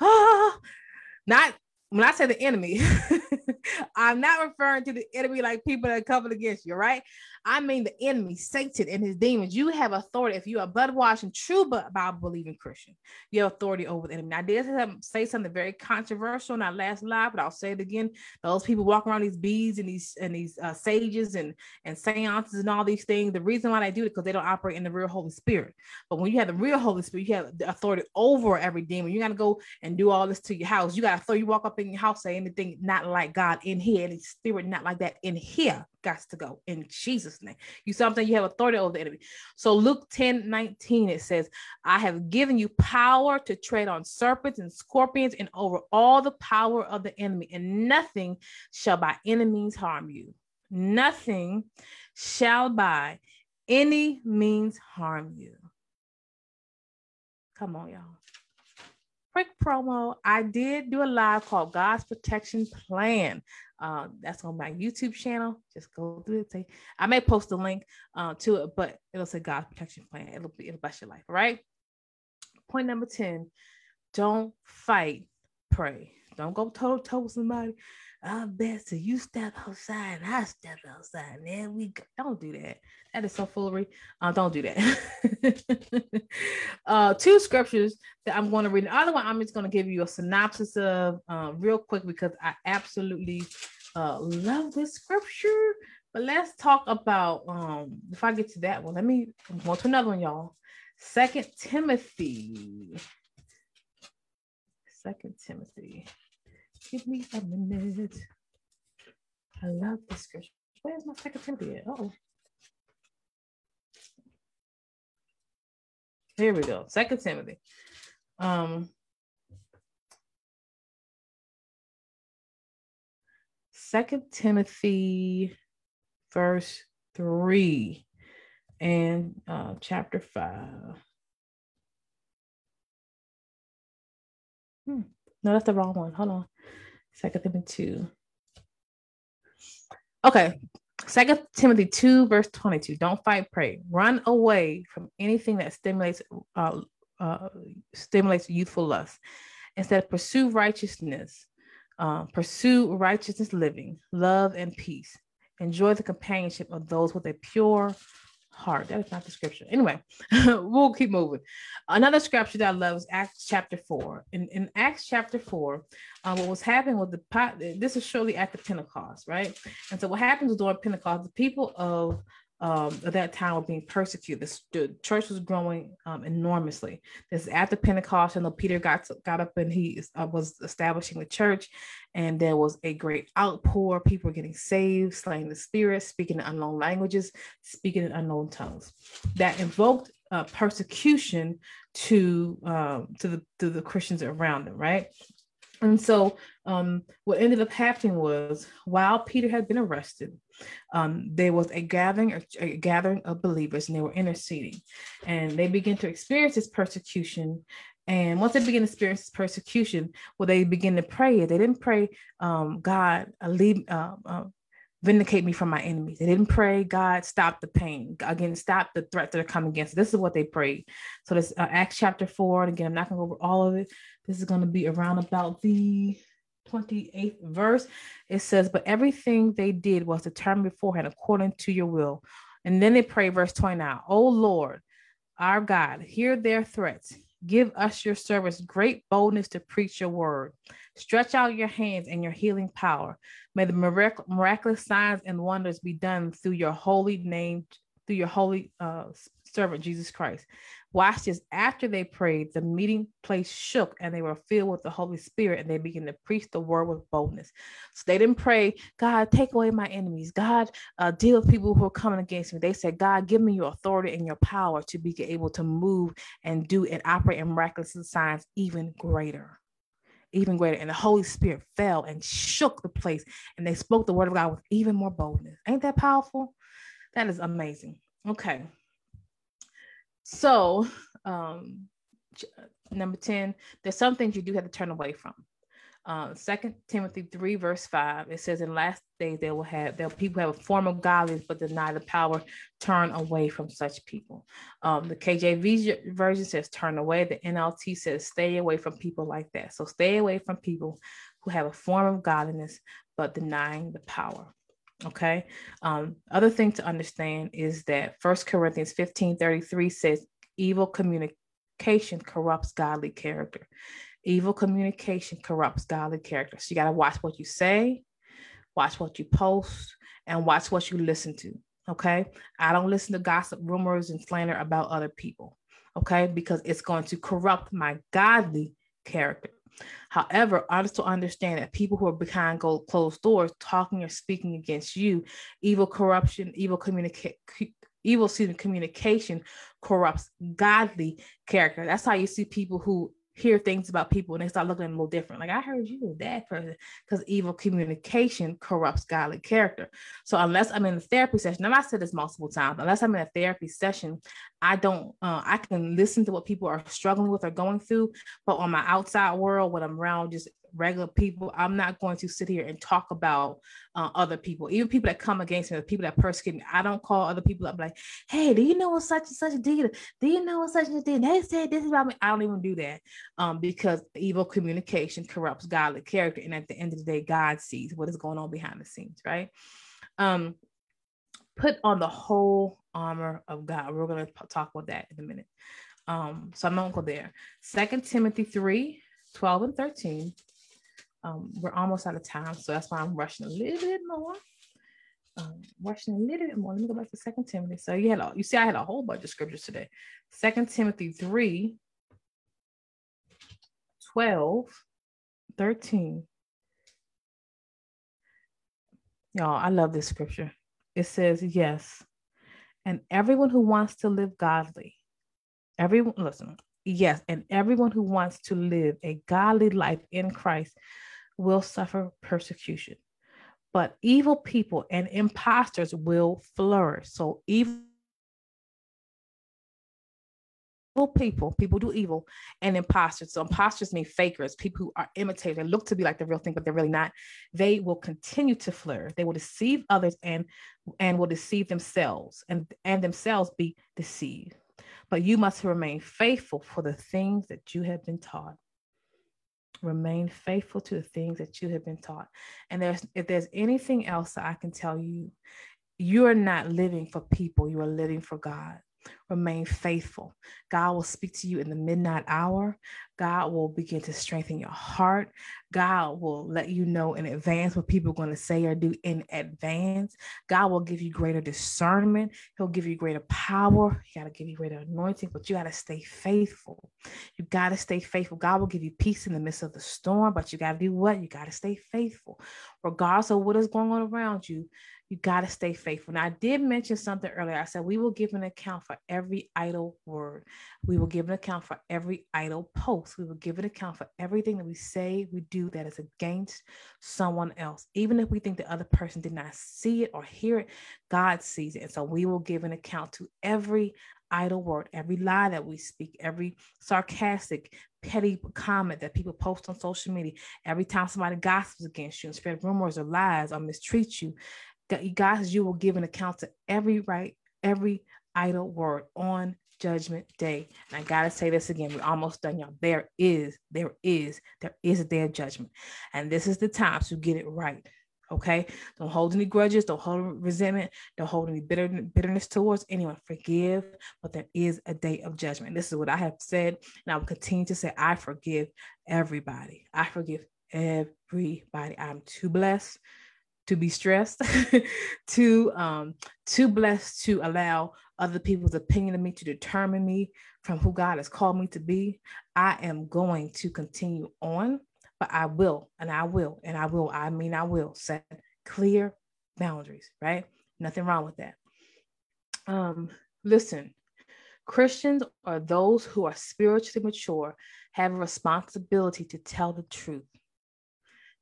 Ah, [sighs] not when I say the enemy, [laughs] [laughs] I'm not referring to the enemy like people that coming against you, right? I mean the enemy, Satan and his demons. You have authority if you are blood washing, true but Bible believing Christian. You have authority over the enemy. Now, I did say something very controversial in our last live, but I'll say it again. Those people walking around these beads and these and these uh, sages and and seances and all these things. The reason why they do it because they don't operate in the real Holy Spirit. But when you have the real Holy Spirit, you have the authority over every demon. You got to go and do all this to your house. You got to throw. You walk up in your house, say anything not like God in here, any spirit not like that in here got to go in Jesus' name. You saying? You have authority over the enemy. So Luke 10 19, it says, I have given you power to tread on serpents and scorpions and over all the power of the enemy, and nothing shall by any means harm you. Nothing shall by any means harm you. Come on, y'all quick promo i did do a live called god's protection plan uh, that's on my YouTube channel. Just go through it. Say, I may post a link uh, to it, but it'll say God's protection plan. It'll be it'll bless your life. All right. Point number 10. Don't fight, pray. Don't go toe to toe with somebody. I bet so you step outside and I step outside. And then we go. don't do that. That is so foolery. Uh, don't do that. [laughs] uh, two scriptures that I'm going to read. The other one I'm just going to give you a synopsis of uh, real quick because I absolutely uh, love this scripture. But let's talk about um if I get to that one. Let me go to another one, y'all. Second Timothy. Second Timothy. Give me a minute. I love this scripture. Where's my second Timothy? Oh. Here we go. Second Timothy. Um Second Timothy verse 3 and uh, chapter 5. Hmm. No, that's the wrong one. Hold on. Second Timothy 2. Okay. Second Timothy 2, verse 22. Don't fight, pray. Run away from anything that stimulates uh, uh, stimulates youthful lust. Instead, pursue righteousness. Uh, pursue righteousness living, love, and peace. Enjoy the companionship of those with a pure heart. That is not the scripture. Anyway, [laughs] we'll keep moving. Another scripture that I love is Acts chapter 4. In, in Acts chapter 4, uh, what was happening with the pot. this is shortly after Pentecost, right? And so what happens during Pentecost, the people of um, at that time were being persecuted. The, church was growing um, enormously. This is after Pentecost, and Peter got got up and he uh, was establishing the church, and there was a great outpour. People were getting saved, slaying the spirit, speaking in unknown languages, speaking in unknown tongues. That invoked uh, persecution to um, to the to the Christians around them, right? And so, um, what ended up happening was while Peter had been arrested, um, there was a gathering, a gathering of believers, and they were interceding, and they began to experience this persecution. And once they begin to experience this persecution, well, they begin to pray. They didn't pray, um, God, leave, uh, uh, vindicate me from my enemies. They didn't pray, God, stop the pain. Again, stop the threat that are coming against. This is what they prayed. So this uh, Acts chapter four. And again, I'm not going to go over all of it. This is going to be around about the 28th verse. It says, But everything they did was determined beforehand according to your will. And then they pray, verse 29, Oh Lord, our God, hear their threats. Give us your service great boldness to preach your word. Stretch out your hands and your healing power. May the mirac- miraculous signs and wonders be done through your holy name, through your holy uh, servant Jesus Christ. Watch this. After they prayed, the meeting place shook and they were filled with the Holy Spirit and they began to preach the word with boldness. So they didn't pray, God, take away my enemies. God, uh, deal with people who are coming against me. They said, God, give me your authority and your power to be able to move and do and operate in miraculous signs even greater. Even greater. And the Holy Spirit fell and shook the place and they spoke the word of God with even more boldness. Ain't that powerful? That is amazing. Okay. So, um, number 10, there's some things you do have to turn away from. Uh, Second Timothy 3, verse 5, it says, In last days they will have they'll people have a form of godliness but deny the power, turn away from such people. Um, the KJV version says turn away. The NLT says stay away from people like that. So stay away from people who have a form of godliness but denying the power. Okay. Um, other thing to understand is that First Corinthians 15 33 says, evil communication corrupts godly character. Evil communication corrupts godly character. So you got to watch what you say, watch what you post, and watch what you listen to. Okay. I don't listen to gossip, rumors, and slander about other people. Okay. Because it's going to corrupt my godly character. However, also understand that people who are behind closed doors talking or speaking against you, evil corruption, evil communicate evil student communication corrupts godly character. That's how you see people who hear things about people and they start looking a little different. Like I heard you were that person because evil communication corrupts godly character. So unless I'm in a therapy session, and I said this multiple times, unless I'm in a therapy session, I don't, uh, I can listen to what people are struggling with or going through, but on my outside world, when I'm around just regular people. I'm not going to sit here and talk about uh, other people, even people that come against me, the people that persecute me. I don't call other people up like, hey, do you know what such and such did? Do you know what such and such did? They said this about me. I don't even do that um, because evil communication corrupts godly character. And at the end of the day, God sees what is going on behind the scenes, right? Um, put on the whole armor of God. We're going to talk about that in a minute. Um, so I'm not going to go there. Second Timothy 3 12 and 13 um, we're almost out of time, so that's why I'm rushing a little bit more. Um, rushing a little bit more. Let me go back to Second Timothy. So you had a, you see, I had a whole bunch of scriptures today. Second Timothy 3, 12, 13. Y'all, I love this scripture. It says, Yes, and everyone who wants to live godly, everyone, listen, yes, and everyone who wants to live a godly life in Christ will suffer persecution, but evil people and impostors will flourish. So evil people, people do evil, and imposters. So imposters mean fakers, people who are imitators and look to be like the real thing, but they're really not. They will continue to flourish. They will deceive others and and will deceive themselves and and themselves be deceived. But you must remain faithful for the things that you have been taught remain faithful to the things that you have been taught. And there's if there's anything else that I can tell you, you are not living for people, you are living for God. Remain faithful. God will speak to you in the midnight hour. God will begin to strengthen your heart. God will let you know in advance what people are going to say or do in advance. God will give you greater discernment. He'll give you greater power. He got to give you greater anointing, but you got to stay faithful. You got to stay faithful. God will give you peace in the midst of the storm, but you got to do what? You got to stay faithful. Regardless of what is going on around you, you got to stay faithful. Now, I did mention something earlier. I said we will give an account for every idle word. We will give an account for every idle post. We will give an account for everything that we say, we do that is against someone else. Even if we think the other person did not see it or hear it, God sees it. And so we will give an account to every idle word, every lie that we speak, every sarcastic, petty comment that people post on social media, every time somebody gossips against you and spread rumors or lies or mistreats you, guys, you will give an account to every right, every idle word on judgment day. And I gotta say this again, we're almost done, y'all. There is, there is, there is a day of judgment. And this is the time to get it right. Okay. Don't hold any grudges, don't hold resentment, don't hold any bitter, bitterness towards anyone. Forgive, but there is a day of judgment. This is what I have said, and I will continue to say, I forgive everybody. I forgive everybody. I'm too blessed to be stressed, [laughs] too um, too blessed to allow other people's opinion of me to determine me from who God has called me to be. I am going to continue on, but I will, and I will, and I will. I mean, I will set clear boundaries. Right? Nothing wrong with that. Um, listen, Christians are those who are spiritually mature, have a responsibility to tell the truth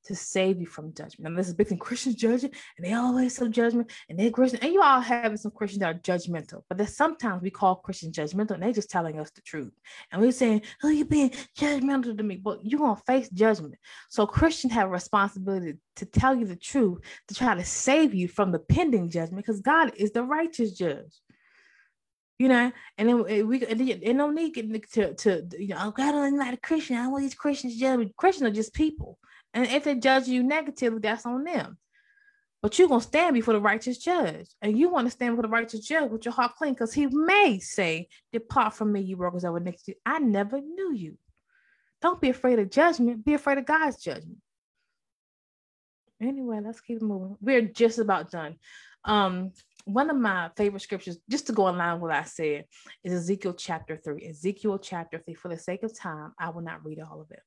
to save you from judgment. And this is big thing Christians judging, and they always so judgment, and they're Christian, and you all having some Christians that are judgmental, but there's sometimes we call Christians judgmental, and they're just telling us the truth. And we're saying, Oh, you're being judgmental to me, but you're gonna face judgment. So Christians have a responsibility to tell you the truth, to try to save you from the pending judgment, because God is the righteous judge you know, and then we and then, no need to to you know, oh, I'm not a Christian. I want these Christians judge. Christians are just people. And if they judge you negatively, that's on them. But you're going to stand before the righteous judge. And you want to stand before the righteous judge with your heart clean because he may say, Depart from me, you workers that were next to you. I never knew you. Don't be afraid of judgment. Be afraid of God's judgment. Anyway, let's keep moving. We're just about done. Um, one of my favorite scriptures, just to go line with what I said, is Ezekiel chapter 3. Ezekiel chapter 3. For the sake of time, I will not read all of it.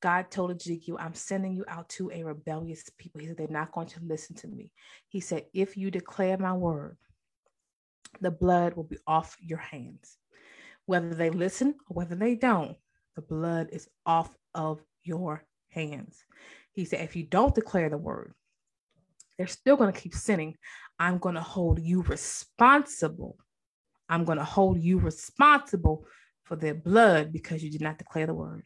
God told Ezekiel, I'm sending you out to a rebellious people. He said, They're not going to listen to me. He said, If you declare my word, the blood will be off your hands. Whether they listen or whether they don't, the blood is off of your hands. He said, If you don't declare the word, they're still going to keep sinning. I'm going to hold you responsible. I'm going to hold you responsible for their blood because you did not declare the word.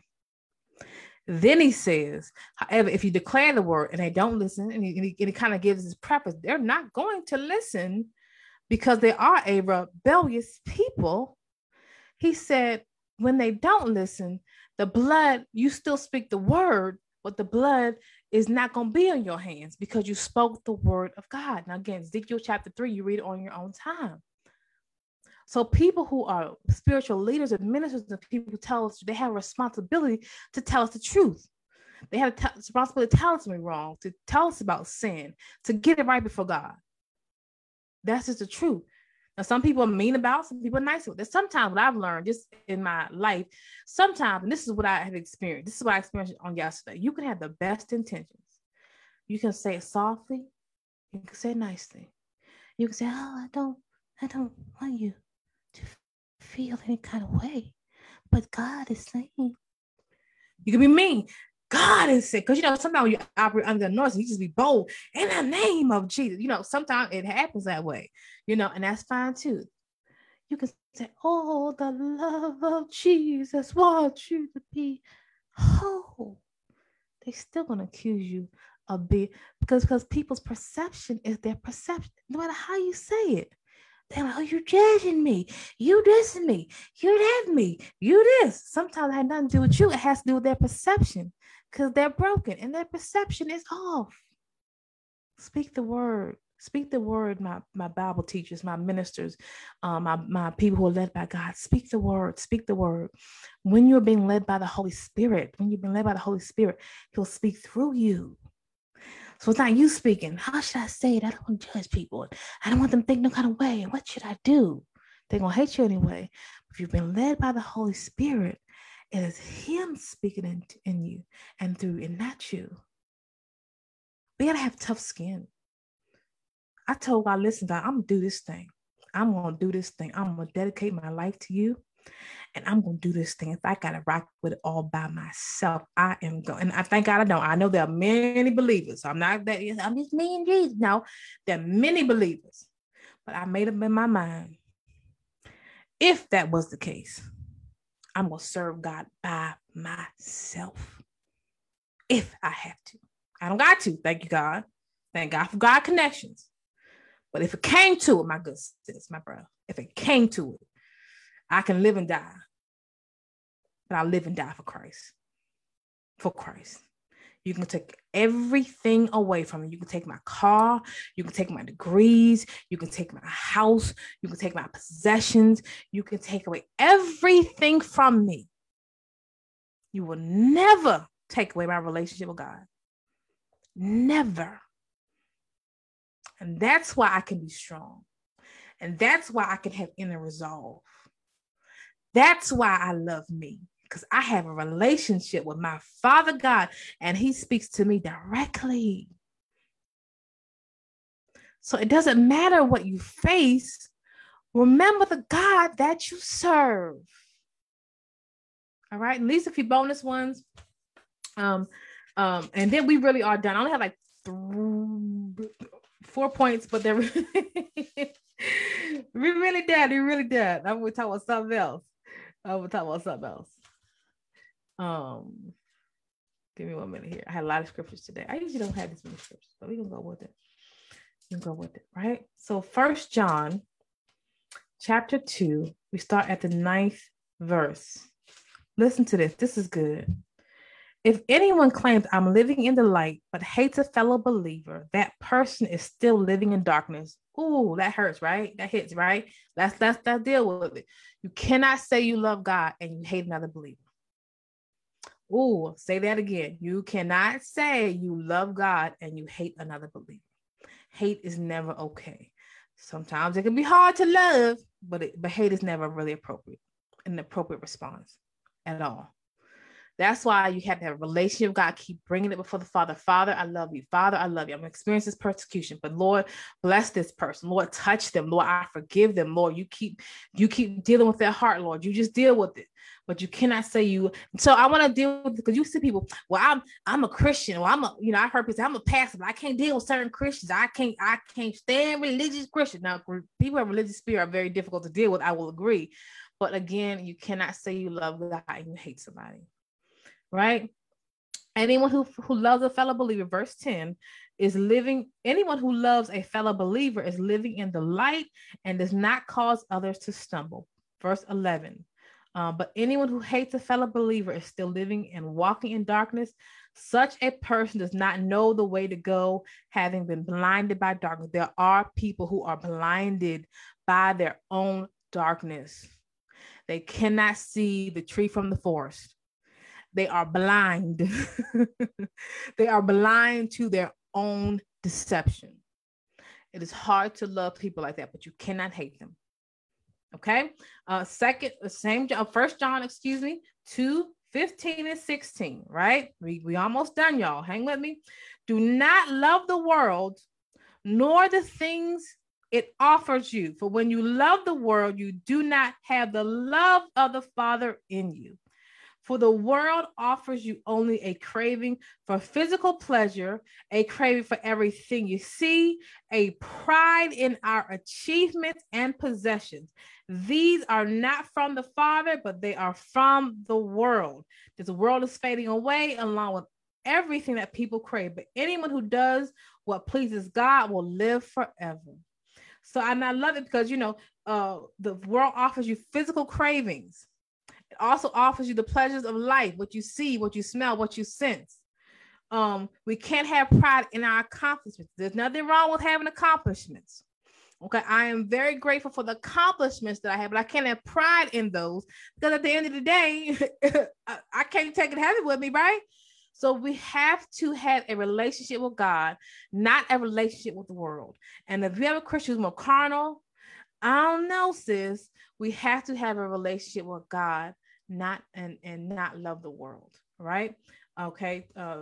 Then he says, however, if you declare the word and they don't listen, and he, he, he kind of gives his preface, they're not going to listen because they are a rebellious people. He said, when they don't listen, the blood, you still speak the word, but the blood is not going to be on your hands because you spoke the word of God. Now, again, Ezekiel chapter 3, you read it on your own time. So people who are spiritual leaders and ministers and people tell us they have a responsibility to tell us the truth. They have a responsibility to tell us we're wrong, to tell us about sin, to get it right before God. That's just the truth. Now, some people are mean about, some people are nice about. There's sometimes what I've learned just in my life. Sometimes, and this is what I have experienced. This is what I experienced on yesterday. You can have the best intentions. You can say it softly. You can say it nicely. You can say, "Oh, I don't, I don't want you feel any kind of way. But God is saying, you can be mean. God is saying, because you know, sometimes you operate under the noise, you just be bold in the name of Jesus. You know, sometimes it happens that way, you know, and that's fine too. You can say, Oh, the love of Jesus wants you to be whole. They're still gonna accuse you of being because because people's perception is their perception, no matter how you say it. Like, oh, you judging me. You this me. You that me. You this. Sometimes it had nothing to do with you. It has to do with their perception because they're broken and their perception is off. Speak the word. Speak the word, my, my Bible teachers, my ministers, um, my, my people who are led by God. Speak the word. Speak the word. When you're being led by the Holy Spirit, when you've been led by the Holy Spirit, He'll speak through you. So it's not you speaking. How should I say it? I don't want to judge people. I don't want them to think no kind of way. What should I do? They're going to hate you anyway. If you've been led by the Holy Spirit, it is Him speaking in, in you and through, and not you. We got to have tough skin. I told God, listen, God, I'm going to do this thing. I'm going to do this thing. I'm going to dedicate my life to you and I'm gonna do this thing. If I gotta rock with it all by myself, I am going. And I thank God I don't. I know there are many believers. I'm not that. I'm just me and Jesus. No, there are many believers, but I made up in my mind. If that was the case, I'm gonna serve God by myself. If I have to, I don't got to. Thank you, God. Thank God for God connections. But if it came to it, my good sis, my brother, if it came to it, I can live and die, but I live and die for Christ. For Christ. You can take everything away from me. You can take my car, you can take my degrees, you can take my house, you can take my possessions, you can take away everything from me. You will never take away my relationship with God. Never. And that's why I can be strong. And that's why I can have inner resolve. That's why I love me because I have a relationship with my Father God and He speaks to me directly. So it doesn't matter what you face, remember the God that you serve. All right, and these are a few bonus ones. Um, um, and then we really are done. I only have like three, four points, but they're we [laughs] really done. We really done. I'm gonna talk about something else. I'm gonna talk about something else. Um, give me one minute here. I had a lot of scriptures today. I usually don't have this many scriptures, but we can go with it. We can go with it, right? So First John, chapter two. We start at the ninth verse. Listen to this. This is good. If anyone claims I'm living in the light but hates a fellow believer, that person is still living in darkness. Ooh, that hurts, right? That hits, right? Let's let's let's deal with it. You cannot say you love God and you hate another believer. Ooh, say that again. You cannot say you love God and you hate another believer. Hate is never okay. Sometimes it can be hard to love, but it, but hate is never really appropriate, an appropriate response at all. That's why you have to have a relationship with God. Keep bringing it before the Father. Father, I love you. Father, I love you. I'm experiencing this persecution, but Lord, bless this person. Lord, touch them. Lord, I forgive them. Lord, you keep you keep dealing with their heart. Lord, you just deal with it. But you cannot say you. So I want to deal with because you see people. Well, I'm I'm a Christian. Well, I'm a you know I heard people say I'm a pastor, but I can't deal with certain Christians. I can't I can't stand religious Christians. Now, people have religious spirit are very difficult to deal with. I will agree. But again, you cannot say you love God and you hate somebody right? Anyone who, who loves a fellow believer, verse 10, is living, anyone who loves a fellow believer is living in the light and does not cause others to stumble. Verse 11. Uh, but anyone who hates a fellow believer is still living and walking in darkness. Such a person does not know the way to go, having been blinded by darkness. There are people who are blinded by their own darkness. They cannot see the tree from the forest they are blind. [laughs] they are blind to their own deception. It is hard to love people like that, but you cannot hate them. Okay. Uh, second, the same John, first John, excuse me, 2, 15 and 16, right? We, we almost done, y'all. Hang with me. Do not love the world, nor the things it offers you. For when you love the world, you do not have the love of the Father in you. For the world offers you only a craving for physical pleasure, a craving for everything you see, a pride in our achievements and possessions. These are not from the Father, but they are from the world. This world is fading away along with everything that people crave. But anyone who does what pleases God will live forever. So and I love it because you know uh, the world offers you physical cravings it also offers you the pleasures of life, what you see, what you smell, what you sense. Um, we can't have pride in our accomplishments. There's nothing wrong with having accomplishments. Okay, I am very grateful for the accomplishments that I have, but I can't have pride in those because at the end of the day, [laughs] I can't take it heavy with me, right? So we have to have a relationship with God, not a relationship with the world. And if you have a Christian who's more carnal, I don't know, sis. We have to have a relationship with God not and and not love the world right? Okay uh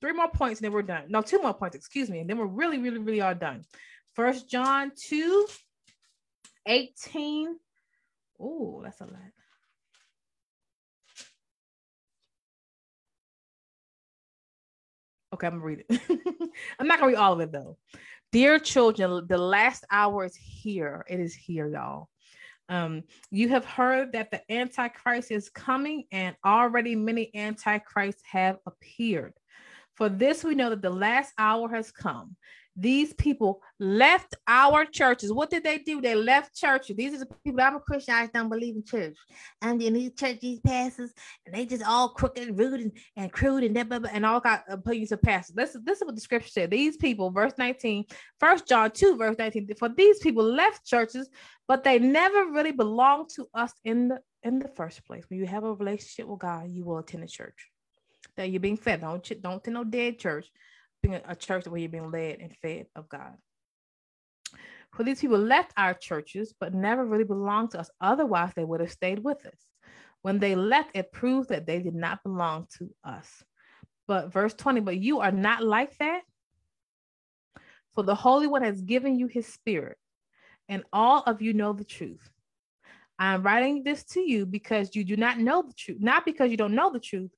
three more points and then we're done. No two more points excuse me and then we're really really really are done. First john 2 18 oh that's a lot. Okay i'm gonna read it. [laughs] I'm not gonna read all of it though. Dear children the last hour is here. It is here y'all um, you have heard that the Antichrist is coming, and already many Antichrists have appeared. For this, we know that the last hour has come. These people left our churches. What did they do? They left churches. These are the people. I'm a Christian. I don't believe in church. And in these church, these pastors, and they just all crooked, and rude, and, and crude, and that, and all got opinions of pastors. This, this is what the scripture said. These people, verse 19, First John 2, verse 19. For these people left churches, but they never really belonged to us in the in the first place. When you have a relationship with God, you will attend a church that you're being fed. Don't don't attend no dead church being a church where you're being led and fed of God. For these people left our churches, but never really belonged to us. Otherwise, they would have stayed with us. When they left, it proved that they did not belong to us. But verse 20, but you are not like that. For the Holy One has given you his spirit, and all of you know the truth. I'm writing this to you because you do not know the truth, not because you don't know the truth,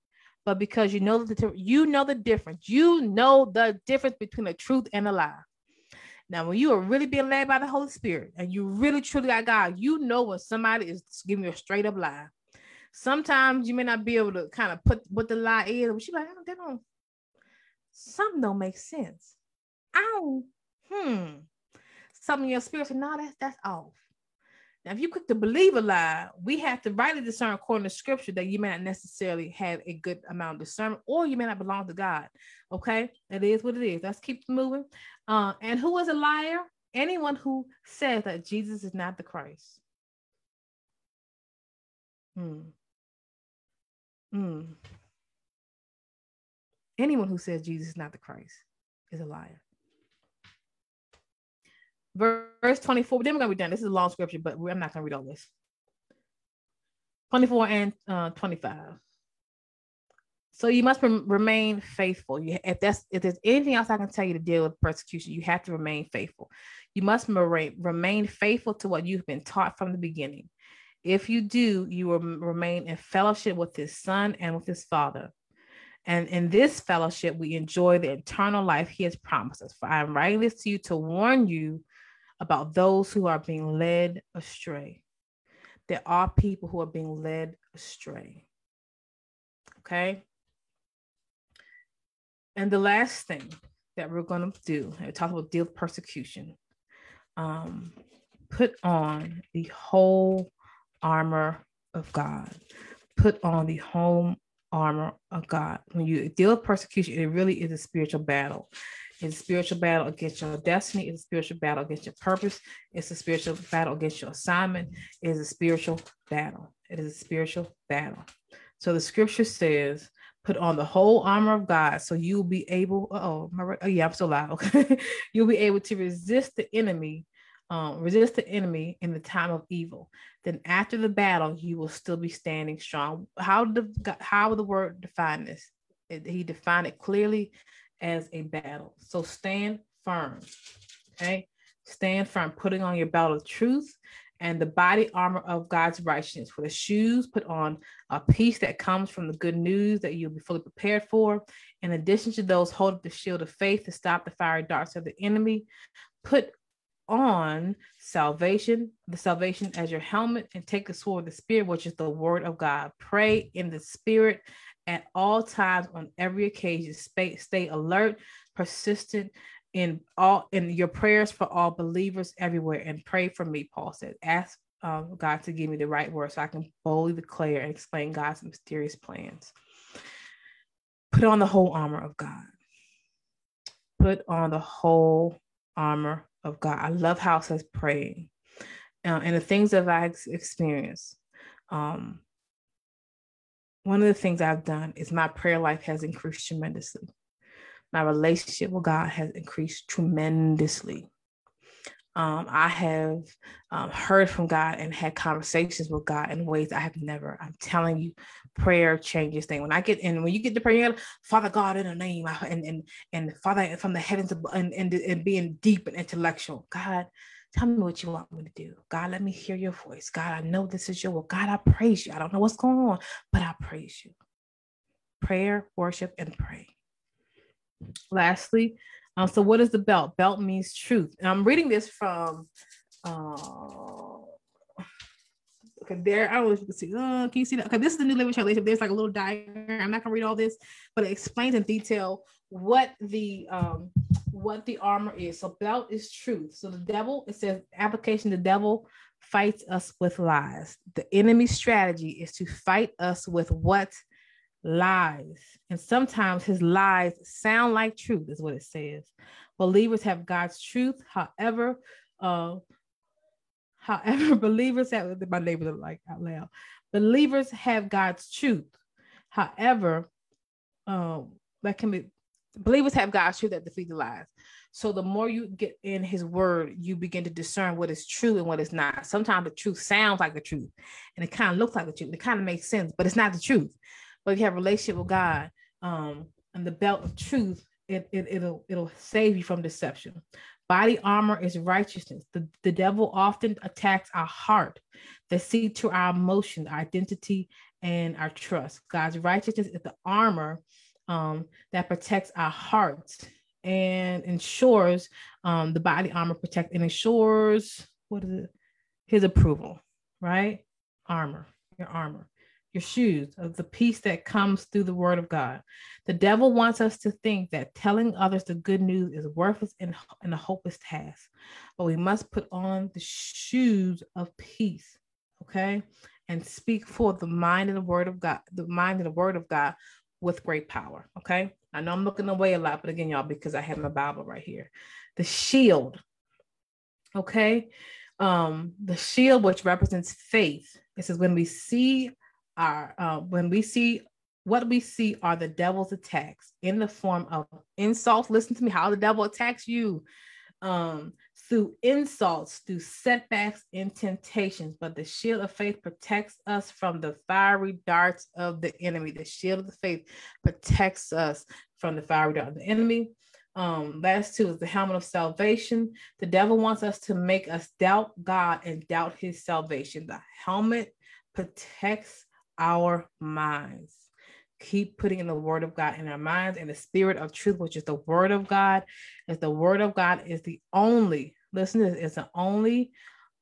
but because you know the you know the difference. You know the difference between a truth and a lie. Now, when you are really being led by the Holy Spirit and you really truly got God, you know when somebody is giving you a straight up lie. Sometimes you may not be able to kind of put what the lie is, but you're like, oh, don't something don't make sense. I don't, hmm. Something in your spirit said, no, that's that's off. Now, if you quick to believe a lie, we have to rightly discern according to scripture that you may not necessarily have a good amount of discernment or you may not belong to God. Okay, it is what it is. Let's keep moving. Uh, and who is a liar? Anyone who says that Jesus is not the Christ. Hmm. Hmm. Anyone who says Jesus is not the Christ is a liar verse 24. Then we're gonna be done. This is a long scripture, but I'm not gonna read all this. 24 and uh, 25. So you must remain faithful. You, if that's if there's anything else I can tell you to deal with persecution, you have to remain faithful. You must remain faithful to what you've been taught from the beginning. If you do, you will remain in fellowship with His Son and with His Father. And in this fellowship, we enjoy the eternal life He has promised us. For I am writing this to you to warn you about those who are being led astray. There are people who are being led astray. Okay. And the last thing that we're going to do, we talk about deal with persecution. Um, put on the whole armor of God. Put on the whole armor of God. When you deal with persecution, it really is a spiritual battle. It's a spiritual battle against your destiny. It's a spiritual battle against your purpose. It's a spiritual battle against your assignment. It is a spiritual battle. It is a spiritual battle. So the scripture says, put on the whole armor of God so you'll be able, oh, my, oh yeah, I'm so loud. [laughs] Okay. you'll be able to resist the enemy, um, resist the enemy in the time of evil. Then after the battle, you will still be standing strong. How did how the word define this? It, he defined it clearly as a battle. So stand firm. Okay. Stand firm, putting on your belt of truth and the body armor of God's righteousness. For the shoes, put on a peace that comes from the good news that you'll be fully prepared for. In addition to those, hold up the shield of faith to stop the fiery darts of the enemy. Put on salvation, the salvation as your helmet, and take the sword of the spirit, which is the word of God. Pray in the spirit at all times on every occasion. Stay, stay alert, persistent in all in your prayers for all believers everywhere, and pray for me. Paul said, "Ask um, God to give me the right words so I can boldly declare and explain God's mysterious plans." Put on the whole armor of God. Put on the whole armor of God. I love how it says praying. Uh, and the things that I experienced, um, one of the things I've done is my prayer life has increased tremendously. My relationship with God has increased tremendously. Um, I have um, heard from God and had conversations with God in ways I have never. I'm telling you, prayer changes things. When I get in, when you get to prayer, Father God in the name, and and and Father from the heavens, and, and and being deep and intellectual. God, Tell me what you want me to do. God, let me hear your voice. God, I know this is your will. God, I praise you. I don't know what's going on, but I praise you. Prayer, worship, and pray. Lastly, um, so what is the belt? Belt means truth. And I'm reading this from uh, okay, there. I don't know if you can see. Uh, can you see that? Okay, this is the New Living Translation. There's like a little diagram. I'm not gonna read all this, but it explains in detail what the um what the armor is. So belt is truth. So the devil, it says application, the devil fights us with lies. The enemy strategy is to fight us with what lies. And sometimes his lies sound like truth, is what it says. Believers have God's truth. However, uh, however, [laughs] believers have my neighbors are like out loud. Believers have God's truth. However, um, that can be believers have God's truth that defeat the lies. So the more you get in his word, you begin to discern what is true and what is not. Sometimes the truth sounds like the truth and it kind of looks like the truth. It kind of makes sense, but it's not the truth. But if you have a relationship with God um, and the belt of truth, it, it, it'll, it'll save you from deception. Body armor is righteousness. The, the devil often attacks our heart, the seed to our emotions, our identity, and our trust. God's righteousness is the armor um, that protects our hearts and ensures um, the body armor protect and ensures what is it? His approval, right? Armor, your armor, your shoes of the peace that comes through the word of God. The devil wants us to think that telling others the good news is worthless and, and a hopeless task, but we must put on the shoes of peace, okay? And speak for the mind and the word of God, the mind and the word of God with great power. Okay. I know I'm looking away a lot, but again, y'all, because I have my Bible right here. The shield. Okay. Um, the shield, which represents faith. It says, when we see our uh, when we see what we see are the devil's attacks in the form of insults. Listen to me, how the devil attacks you. Um, through insults, through setbacks and temptations, but the shield of faith protects us from the fiery darts of the enemy. The shield of the faith protects us from the fiery dart of the enemy. Um, last two is the helmet of salvation. The devil wants us to make us doubt God and doubt his salvation. The helmet protects our minds keep putting in the word of God in our minds and the spirit of truth, which is the word of God. As the word of God is the only, listen to this, is the only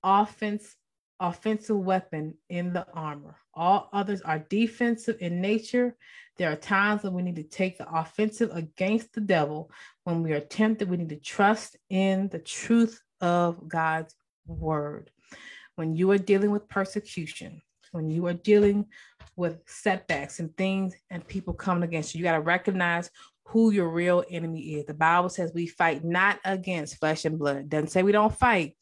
offense, offensive weapon in the armor. All others are defensive in nature. There are times when we need to take the offensive against the devil. When we are tempted, we need to trust in the truth of God's word. When you are dealing with persecution, when you are dealing with setbacks and things and people coming against you, you got to recognize who your real enemy is. The Bible says we fight not against flesh and blood. Doesn't say we don't fight.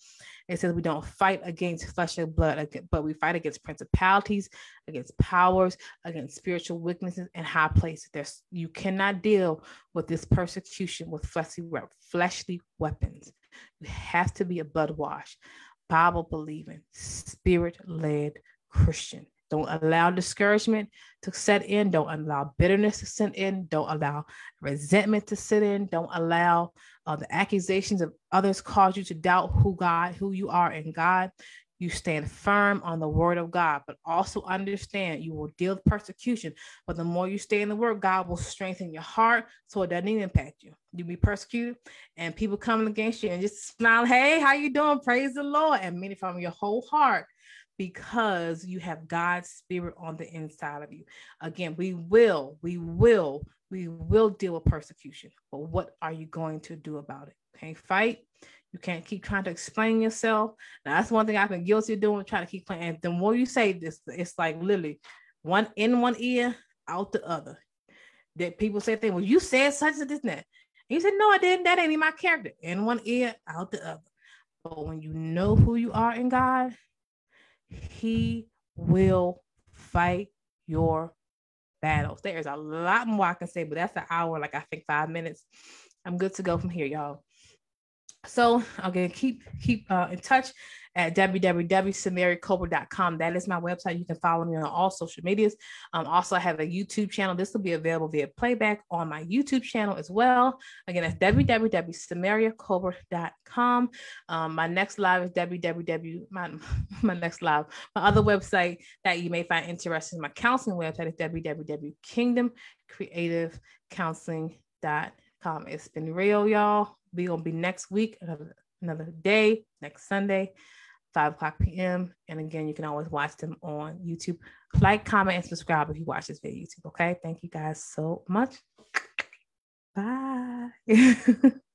It says we don't fight against flesh and blood, but we fight against principalities, against powers, against spiritual weaknesses and high places. There's you cannot deal with this persecution with fleshly fleshly weapons. You have to be a blood wash, Bible believing, spirit led Christian. Don't allow discouragement to set in. Don't allow bitterness to set in. Don't allow resentment to sit in. Don't allow uh, the accusations of others cause you to doubt who God, who you are in God. You stand firm on the word of God, but also understand you will deal with persecution. But the more you stay in the word, God will strengthen your heart so it doesn't even impact you. You be persecuted and people coming against you and just smile, hey, how you doing? Praise the Lord. And mean it from your whole heart because you have God's spirit on the inside of you. Again, we will, we will, we will deal with persecution, but what are you going to do about it? Can't fight. You can't keep trying to explain yourself. Now, that's one thing I've been guilty of doing, trying to keep playing. And the more you say this, it's like literally one in one ear, out the other. That people say things, well, you said such and this and that. And you said, no, I didn't. That ain't in my character. In one ear, out the other. But when you know who you are in God, he will fight your battles. There's a lot more I can say, but that's an hour, like I think five minutes. I'm good to go from here, y'all. So again, keep keep uh, in touch at www.samariacobra.com. That is my website. You can follow me on all social medias. Um, also, I have a YouTube channel. This will be available via playback on my YouTube channel as well. Again, that's www.samariacobra.com. Um, my next live is www. My, [laughs] my next live. My other website that you may find interesting, my counseling website is www.kingdomcreativecounseling.com. It's been real, y'all. We gonna be next week, another another day, next Sunday. 5 o'clock p.m. And again, you can always watch them on YouTube. Like, comment, and subscribe if you watch this video YouTube. Okay. Thank you guys so much. Bye. [laughs]